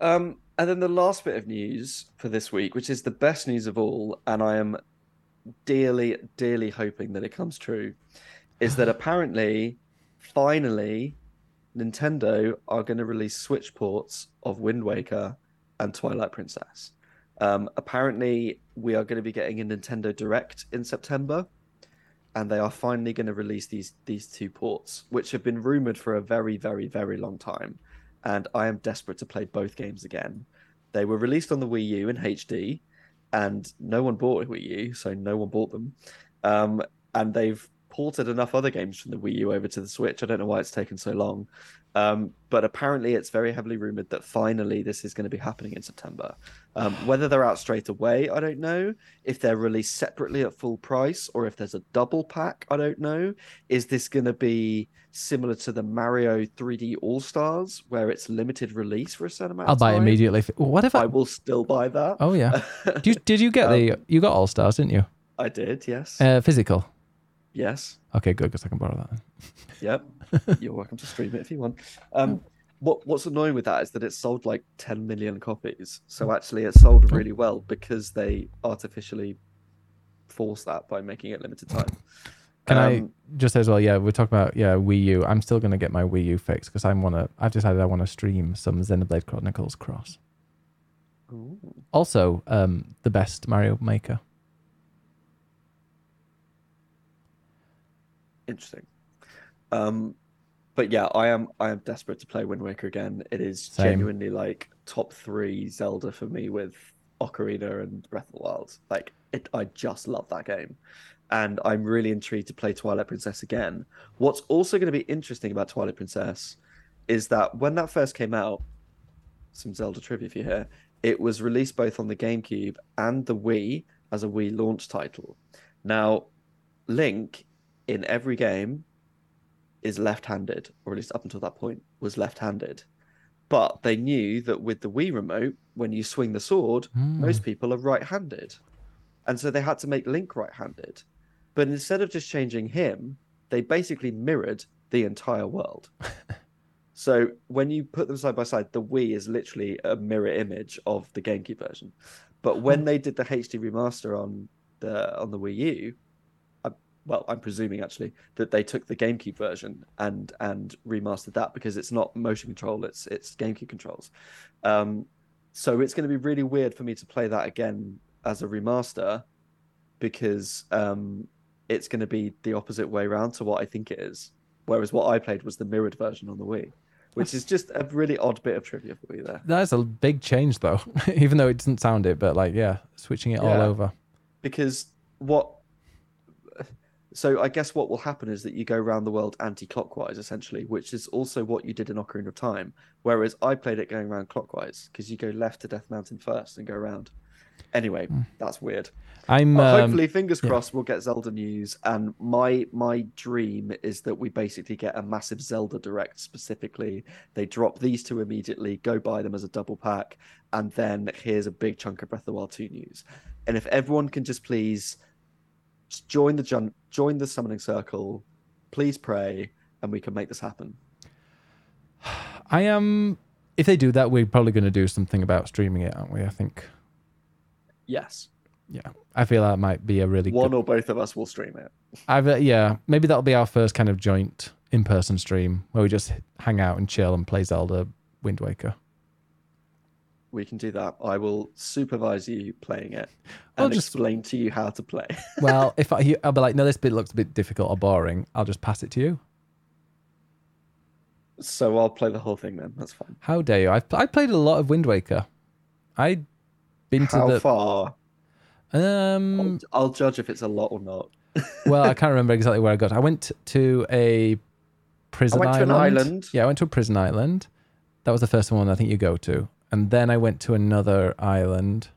Um, and then the last bit of news for this week, which is the best news of all, and I am dearly, dearly hoping that it comes true, is that apparently, finally, Nintendo are going to release Switch ports of Wind Waker and Twilight Princess. Um, apparently, we are going to be getting a Nintendo Direct in September, and they are finally going to release these these two ports, which have been rumored for a very, very, very long time and I am desperate to play both games again. They were released on the Wii U in HD, and no one bought a Wii U, so no one bought them. Um, and they've ported enough other games from the Wii U over to the Switch. I don't know why it's taken so long, um, but apparently it's very heavily rumored that finally this is going to be happening in September. Um, whether they're out straight away, I don't know. If they're released separately at full price, or if there's a double pack, I don't know. Is this going to be similar to the Mario 3D All Stars, where it's limited release for a certain amount? I'll buy immediately. What if I I? will still buy that. Oh yeah. Did you, did you get the? Um, You got All Stars, didn't you? I did, yes, Uh, physical. Yes, Okay, good, because I can borrow that. then. yep. You're welcome to stream it if you want. Um, what What's annoying with that is that it sold like 10 million copies. So actually, it sold really well because they artificially forced that by making it limited time. Can I Um, just as well? Yeah, we're talking about yeah Wii U. I'm still gonna get my Wii U fixed because I wanna. I've decided I want to stream some Xenoblade Chronicles Cross. ooh. Also, um, the best Mario Maker. Interesting. Um, but yeah, I am I am desperate to play Wind Waker again. It is Same. genuinely like top three Zelda for me with Ocarina and Breath of the Wild. Like it, I just love that game, and I'm really intrigued to play Twilight Princess again. What's also going to be interesting about Twilight Princess is that when that first came out, some Zelda trivia for you here. It was released both on the GameCube and the Wii as a Wii launch title. Now, Link in every game is left-handed, or at least up until that point was left-handed. But they knew that with the Wii remote, when you swing the sword, Hmm. most people are right-handed, and so they had to make Link right-handed. But instead of just changing him, they basically mirrored the entire world. so when you put them side by side, the Wii is literally a mirror image of the GameCube version. But when they did the HD remaster on the on the Wii U, well, I'm presuming actually that they took the GameCube version and and remastered that because it's not motion control, it's it's GameCube controls. Um, so it's going to be really weird for me to play that again as a remaster because um, it's going to be the opposite way around to what I think it is. Whereas what I played was the mirrored version on the Wii, which is just a really odd bit of trivia for you there. That's a big change though, even though it doesn't sound it. But like, yeah, switching it all over. because what so i guess what will happen is that you go around the world anti-clockwise essentially which is also what you did in ocarina of time. Whereas i played it going around clockwise because you go left to death mountain first and go around. Anyway that's weird. I'm But um, hopefully fingers yeah. crossed we'll get zelda news. And my my dream is that we basically get a massive zelda direct specifically. They drop these two immediately go buy them as a double pack and then here's a big chunk of breath of the wild 2 news. And if everyone can just please join the jun- join the summoning circle please pray and we can make this happen I am. If they do that, we're probably going to do something about streaming it, aren't we? I think. yes Yeah, I feel that might be a really one good. or both of us will stream it I've, uh, yeah, maybe that'll be our first kind of joint in-person stream where we just hang out and chill and play Zelda Wind Waker. We can do that. I will supervise you playing it I'll just- explain to you how to play. Well, if I, I'll be like, no, this bit looks a bit difficult or boring, I'll just pass it to you. so I'll play the whole thing then. That's fine. How dare you? I've I played a lot of Wind Waker. I'd been to How the far? um. I'll, I'll judge if it's a lot or not. well, I can't remember exactly where I got. I went to a prison went to an island. island. Yeah, I went to a prison island. That was the first one I think you go to, and then I went to another island.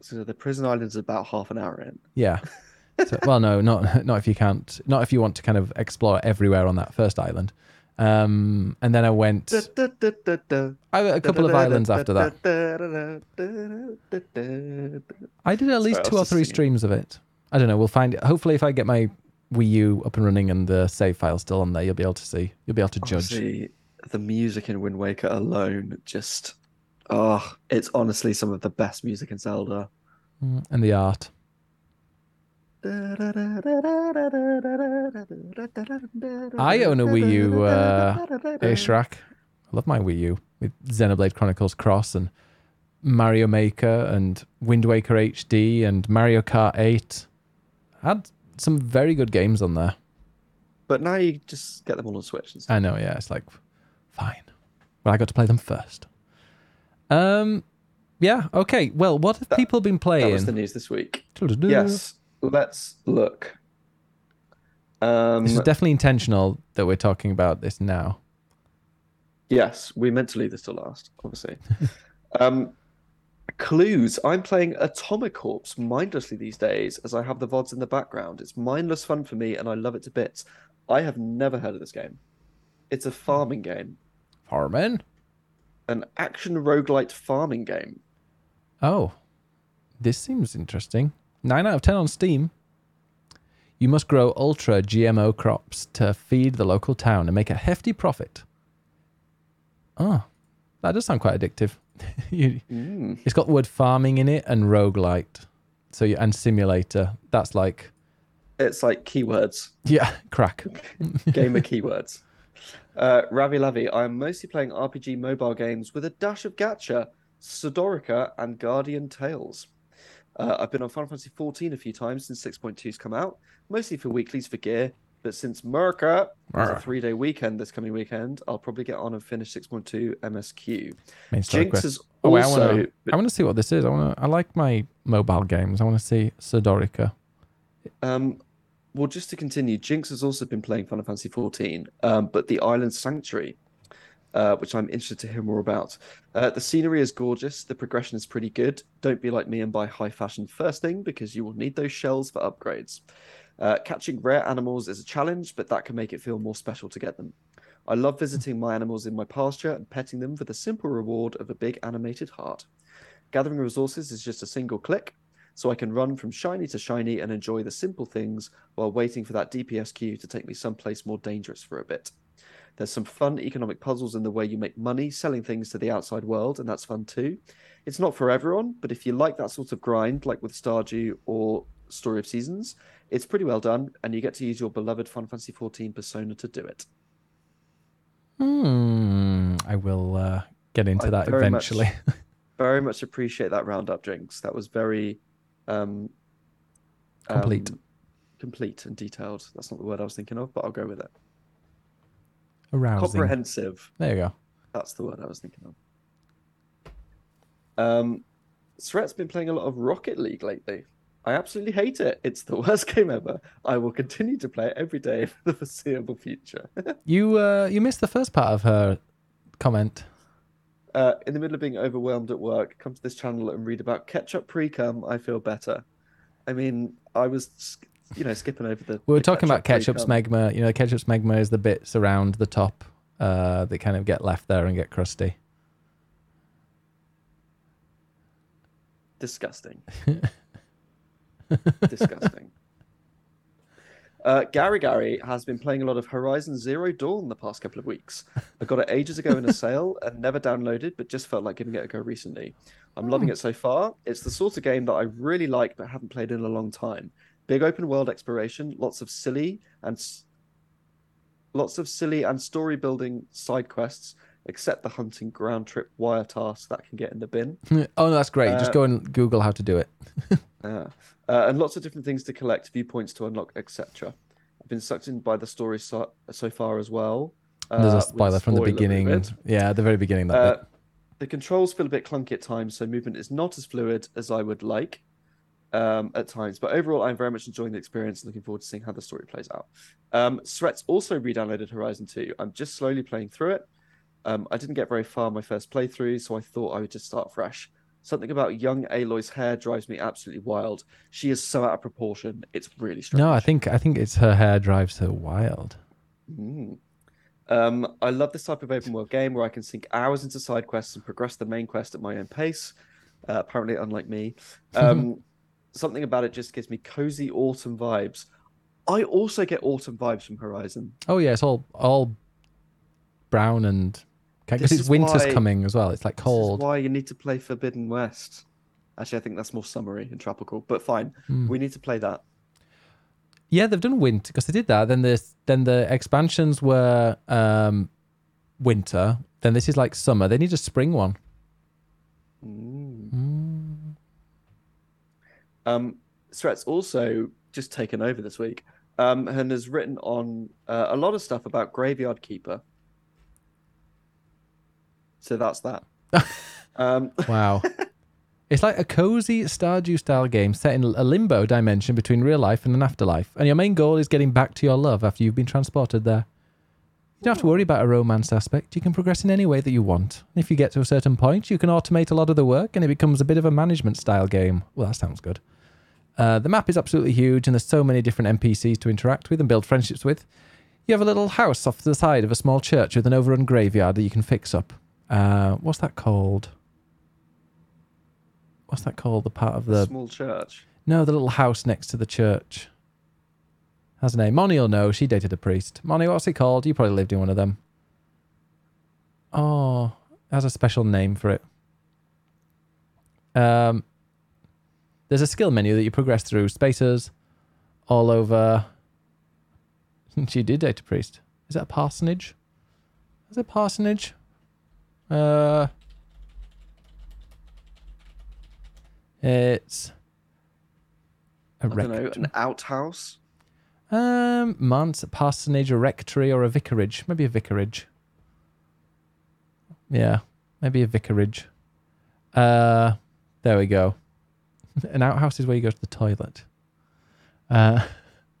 So the prison island is about half an hour in. Yeah. So, well, no, not not if you can't, not if you want to kind of explore everywhere on that first island. Um, and then I went I, a couple of islands after that. I did at least Sorry, two or three streams of it. I don't know. We'll find it. Hopefully, if I get my Wii U up and running and the save file still on there, you'll be able to see. You'll be able to judge. Honestly, the music in Wind Waker alone just oh, it's honestly some of the best music in Zelda. Mm, And the art. I own a Wii U, uh, Ashrak. I love my Wii U with Xenoblade Chronicles Cross and Mario Maker and Wind Waker HD and Mario Kart 8. Had some very good games on there. But now you just get them all on Switch and stuff. I know, yeah. It's like, fine. Well, I got to play them first. Um, yeah, okay. Well, what have That- people been playing? That was the news this week. Yes, let's look. Um, This is definitely intentional that we're talking about this now. yes, we meant to leave this to last, obviously. um, clues. I'm playing Atomicrops mindlessly these days as I have the VODs in the background. It's mindless fun for me and I love it to bits. I have never heard of this game. It's a farming game, Farman? An action roguelite farming game. Oh, this seems interesting. 9 out of 10 on Steam. You must grow ultra GMO crops to feed the local town and make a hefty profit. Oh, that does sound quite addictive. you, Mm. it's got the word farming in it and roguelite. So you, and simulator. That's like, It's like keywords. yeah, crack. gamer keywords. Uh, Ravi Lavi, I am mostly playing RPG mobile games with a dash of gacha, Sdorica, and Guardian Tales. Uh, I've been on Final Fantasy XIV a few times since 6.2's come out, mostly for weeklies for gear. But since Merca has a three day weekend this coming weekend, I'll probably get on and finish 6.2 MSQ. Jinx quest. is Oh, wait, I also. want to. I want to see what this is. I want to. I like my mobile games. I want to see Sdorica. Um, well, just to continue, Jinx has also been playing Final Fantasy XIV, um, but the Island Sanctuary, uh, which I'm interested to hear more about. Uh, the scenery is gorgeous. The progression is pretty good. Don't be like me and buy high fashion first thing because you will need those shells for upgrades. Uh, catching rare animals is a challenge, but that can make it feel more special to get them. I love visiting my animals in my pasture and petting them for the simple reward of a big animated heart. Gathering resources is just a single click, so I can run from shiny to shiny and enjoy the simple things while waiting for that DPS queue to take me someplace more dangerous for a bit. There's some fun economic puzzles in the way you make money selling things to the outside world, and that's fun too. It's not for everyone, but if you like that sort of grind, like with Stardew or Story of Seasons, it's pretty well done, and you get to use your beloved Final Fantasy XIV persona to do it. Hmm. I will uh, get into I that very much- eventually. Very much appreciate that roundup, Jinx. That was very um, Complete. um, complete and detailed. That's not the word I was thinking of, but I'll go with it. Arousing. Comprehensive. There you go. That's the word I was thinking of. Um, Sret's been playing a lot of Rocket League lately. I absolutely hate it. It's the worst game ever. I will continue to play it every day for the foreseeable future. You uh, you missed the first part of her comment. Uh, in the middle of being overwhelmed at work, come to this channel and read about ketchup pre-cum. I feel better. I mean, I was, you know, skipping over the. We were the talking about ketchup's pre-cum. smegma. You know, ketchup's smegma is the bits around the top uh, that kind of get left there and get crusty. Disgusting. Disgusting. Uh, Gary Gary has been playing a lot of Horizon Zero Dawn the past couple of weeks. I got it ages ago in a sale and never downloaded, but just felt like giving it a go recently. I'm loving it so far. It's the sort of game that I really like but haven't played in a long time. Big open world exploration, lots of silly and s- lots of silly and story building side quests, except the hunting ground trip wire task that can get in the bin. oh, no, that's great. Just Uh, go and Google how to do it. Yeah. Uh, and lots of different things to collect, viewpoints to unlock, etc. I've been sucked in by the story so, so far as well. There's uh, a with spoiler from the beginning. Yeah, at the very beginning. That Uh, bit. the controls feel a bit clunky at times, so movement is not as fluid as I would like um, at times. But overall, I'm very much enjoying the experience and looking forward to seeing how the story plays out. Um, Sweats also re-downloaded Horizon 2. I'm just slowly playing through it. Um, I didn't get very far my first playthrough, so I thought I would just start fresh. Something about young Aloy's hair drives me absolutely wild. She is so out of proportion. It's really strange. No, I think I think it's her hair drives her wild. Mm. Um, I love this type of open world game where I can sink hours into side quests and progress the main quest at my own pace. Uh, apparently, unlike me, um, something about it just gives me cozy autumn vibes. I also get autumn vibes from Horizon. Oh yeah, it's all all brown and because it's winter's why- coming as well. It's like This is cold. why you need to play Forbidden West. Actually, I think that's more summery and tropical, but fine. Hmm. We need to play that. Yeah, they've done winter because they did that. Then the then the expansions were um, winter. Then this is like summer. They need a spring one. Mm. Mm. Um, Threats also just taken over this week um, and has written on uh, a lot of stuff about Graveyard Keeper. So that's that. um, Wow. it's like a cozy Stardew style game set in a limbo dimension between real life and an afterlife. And your main goal is getting back to your love after you've been transported there. You don't have to worry about a romance aspect. You can progress in any way that you want. If you get to a certain point, you can automate a lot of the work and it becomes a bit of a management style game. Well, that sounds good. Uh, the map is absolutely huge and there's so many different NPCs to interact with and build friendships with. You have a little house off to the side of a small church with an overrun graveyard that you can fix up. Uh, what's that called? What's that called? The part of the small church. no, the little house next to the church. Has a name. Moni will know. She dated a priest. Moni, what's it called? You probably lived in one of them. Oh, it has a special name for it. Um, there's a skill menu that you progress through. Spacers all over. she did date a priest. Is that a parsonage? Is it parsonage? Uh, it's a I don't know, an outhouse. Um, manse, a parsonage, a rectory, or a vicarage. Maybe a vicarage. Yeah, maybe a vicarage. Uh, there we go. An outhouse is where you go to the toilet. Uh,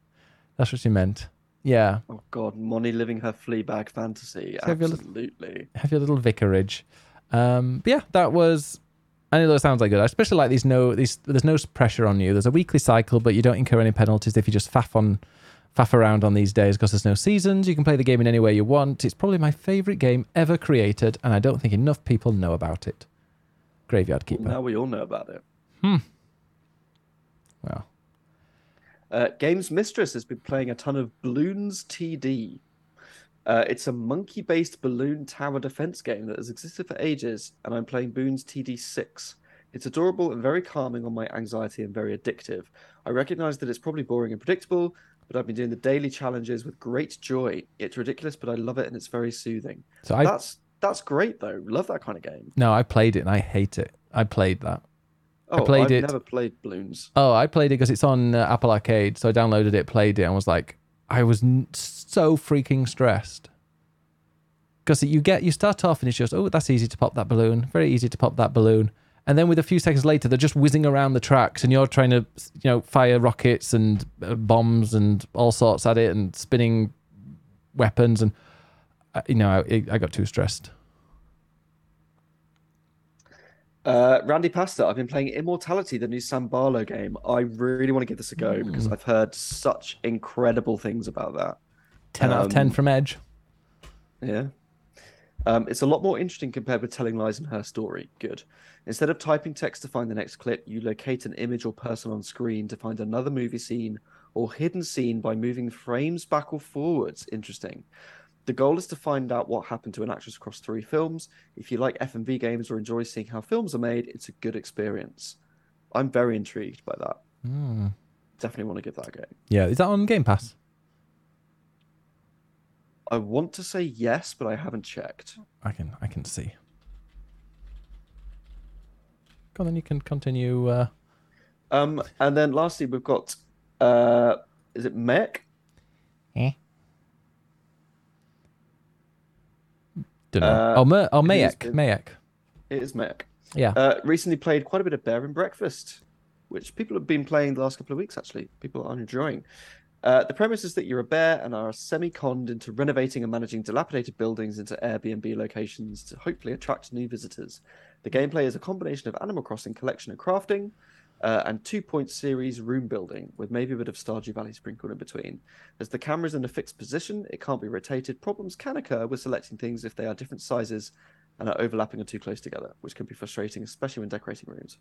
that's what she meant. Yeah, Oh God, Moni living her Fleabag fantasy. So have you looked- Absolutely. have your little vicarage. Um, but yeah, that was. I know that sounds like good. I especially like these. No, these. There's no pressure on you. There's a weekly cycle, but you don't incur any penalties if you just faff on, faff around on these days because there's no seasons. You can play the game in any way you want. It's probably my favorite game ever created, and I don't think enough people know about it. Graveyard Well, Keeper. now we all know about it. Hmm. Well, Uh, Games Mistress has been playing a ton of Balloons TD. Uh, it's a monkey based balloon tower defense game that has existed for ages, and I'm playing Bloons TD6. It's adorable and very calming on my anxiety and very addictive. I recognize that it's probably boring and predictable, but I've been doing the daily challenges with great joy. It's ridiculous, but I love it and it's very soothing. so I That's that's great though. Love that kind of game. no, I played it and I hate it. I played that. Oh, played I've it- never played Balloons. Oh, I played it because it's on uh, Apple Arcade. So I downloaded it, played it, and was like, I was n- so freaking stressed. Because you get, you start off and it's just, oh, that's easy to pop that balloon. Very easy to pop that balloon. And then with a few seconds later, they're just whizzing around the tracks and you're trying to, you know, fire rockets and uh, bombs and all sorts at it and spinning weapons. And, uh, you know, I, I got too stressed. Uh, Randy Pasta, I've been playing Immortality, the new Sam Barlow game. I really want to give this a go because Mm. I've heard such incredible things about that. 10 out of 10 Um, from Edge. Yeah. Um, it's a lot more interesting compared with telling lies in her story. Good. Instead of typing text to find the next clip, you locate an image or person on screen to find another movie scene or hidden scene by moving frames back or forwards. Interesting. The goal is to find out what happened to an actress across three films. If you like FMV games or enjoy seeing how films are made, it's a good experience. I'm very intrigued by that. Mm. Definitely want to give that a go. Yeah, is that on Game Pass? I want to say yes, but I haven't checked. I can I can see. Go on, then you can continue. Uh, Um, and then lastly, we've got uh, is it Mech? eh? Don't know. Uh, oh, Mer- oh, it is- Mayek. it- Mayek. It is Mech. Yeah. Uh, recently played quite a bit of Bear and Breakfast, which people have been playing the last couple of weeks. Actually, people are enjoying. Uh, the premise is that you're a bear and are semi-conned into renovating and managing dilapidated buildings into Airbnb locations to hopefully attract new visitors. The gameplay is a combination of Animal Crossing collection and crafting, uh, and two-point series room building with maybe a bit of Stardew Valley sprinkled in between. As the camera's in a fixed position, it can't be rotated. Problems can occur with selecting things if they are different sizes and are overlapping or too close together, which can be frustrating, especially when decorating rooms.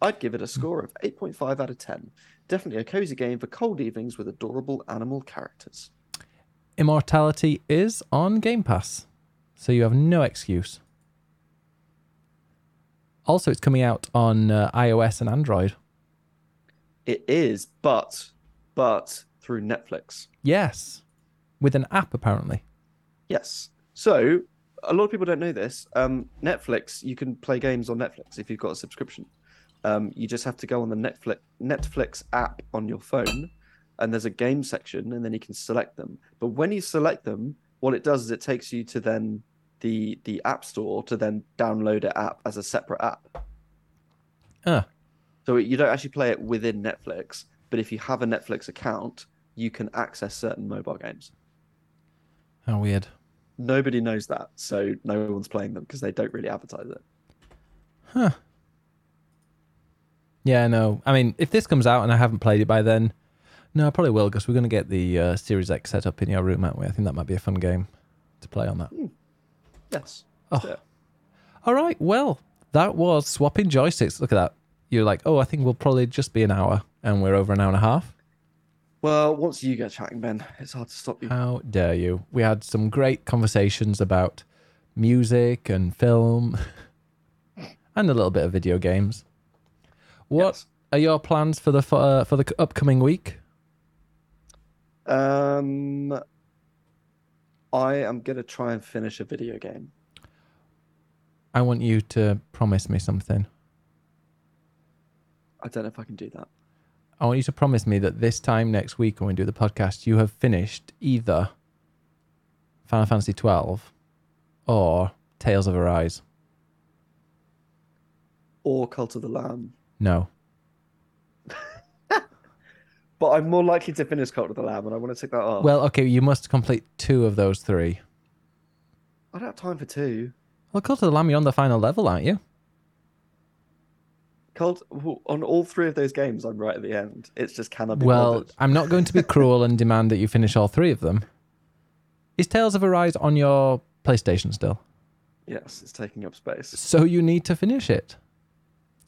I'd give it a score of 8.5 out of 10. Definitely a cozy game for cold evenings with adorable animal characters. Immortality is on Game Pass, so you have no excuse. Also, it's coming out on uh, iOS and Android. It is, but but through Netflix. Yes, with an app apparently. Yes. So a lot of people don't know this. Um, Netflix, you can play games on Netflix if you've got a subscription. Um, you just have to go on the Netflix Netflix app on your phone, and there's a game section, and then you can select them. But when you select them, what it does is it takes you to then the the app store to then download it app as a separate app. Ah, So you don't actually play it within Netflix, but if you have a Netflix account, you can access certain mobile games. how weird. Nobody knows that, so no one's playing them because they don't really advertise it. Huh. Yeah, no. I mean, if this comes out and I haven't played it by then, no, I probably will because we're going to get the uh, Series X set up in your room, aren't we? I think that might be a fun game to play on that. Yes. Oh. All right. Well, that was swapping joysticks. Look at that. You're like, oh, I think we'll probably just be an hour, and we're over an hour and a half. well, once you get chatting, Ben, it's hard to stop you. How dare you? We had some great conversations about music and film and a little bit of video games. What Yes. are your plans for the uh, for the upcoming week? Um, I am gonna try and finish a video game. I want you to promise me something. I don't know if I can do that. I want you to promise me that this time next week when we do the podcast, you have finished either Final Fantasy twelve or Tales of Arise. Or Cult of the Lamb. No. But I'm more likely to finish Cult of the Lamb, and I want to take that off. Well, okay, you must complete two of those three. I don't have time for two. Well, Cult of the Lamb, you're on the final level, aren't you? Cult on all three of those games, I'm right at the end. It's just can I be Well, bothered? I'm not going to be cruel and demand that you finish all three of them. Is Tales of Arise on your PlayStation still? Yes, it's taking up space. So you need to finish it.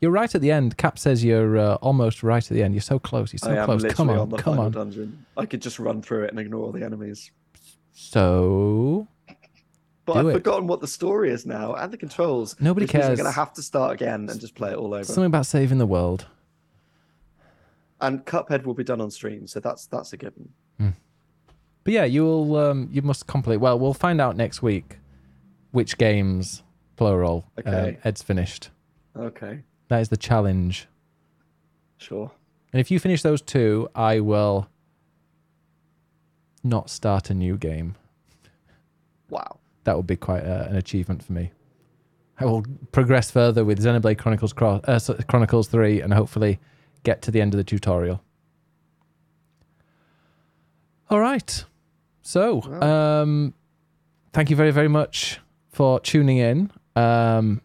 You're right at the end. Cap says you're uh, almost right at the end. You're so close. You're so I close. Come on, on come on. dungeon. I could just run through it and ignore all the enemies. So But I've it. forgotten what the story is now and the controls. Nobody means I'm going to have to start again and just play it all over. something about saving the world. And Cuphead will be done on stream, so that's that's a given. But yeah, you will. Um, you must complete. Well, we'll find out next week which games, plural, um, Ed's finished. Okay, That is the challenge. sure. And if you finish those two, I will not start a new game. Wow. That would be quite uh, an achievement for me. I will progress further with Xenoblade Chronicles Cro- uh, Chronicles 3 and hopefully get to the end of the tutorial. All right. So, um, thank you very, very much for tuning in. Um,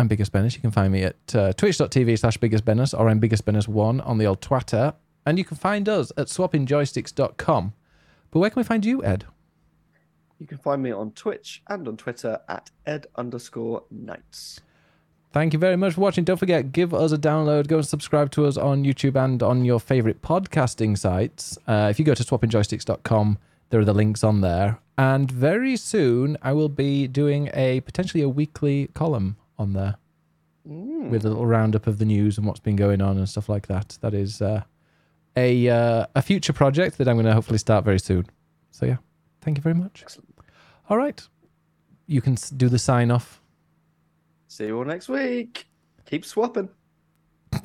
I'm Biggest Bennett. You can find me at uh, twitch.tv slash Biggest or I'm Biggest Bennett1 on the old Twitter. And you can find us at swappingjoysticks.com. But where can we find you, Ed? You can find me on Twitch and on Twitter at ed underscore nights. Thank you very much for watching. Don't forget, give us a download. Go and subscribe to us on YouTube and on your favorite podcasting sites. Uh, if you go to swappingjoysticks.com, there are the links on there. And very soon, I will be doing a potentially a weekly column on there Mm. with a little roundup of the news and what's been going on and stuff like that. That is uh, a uh, a future project that I'm going to hopefully start very soon. So yeah, Thank you very much. Excellent. All right. You can do the sign off. See you all next week. Keep swapping.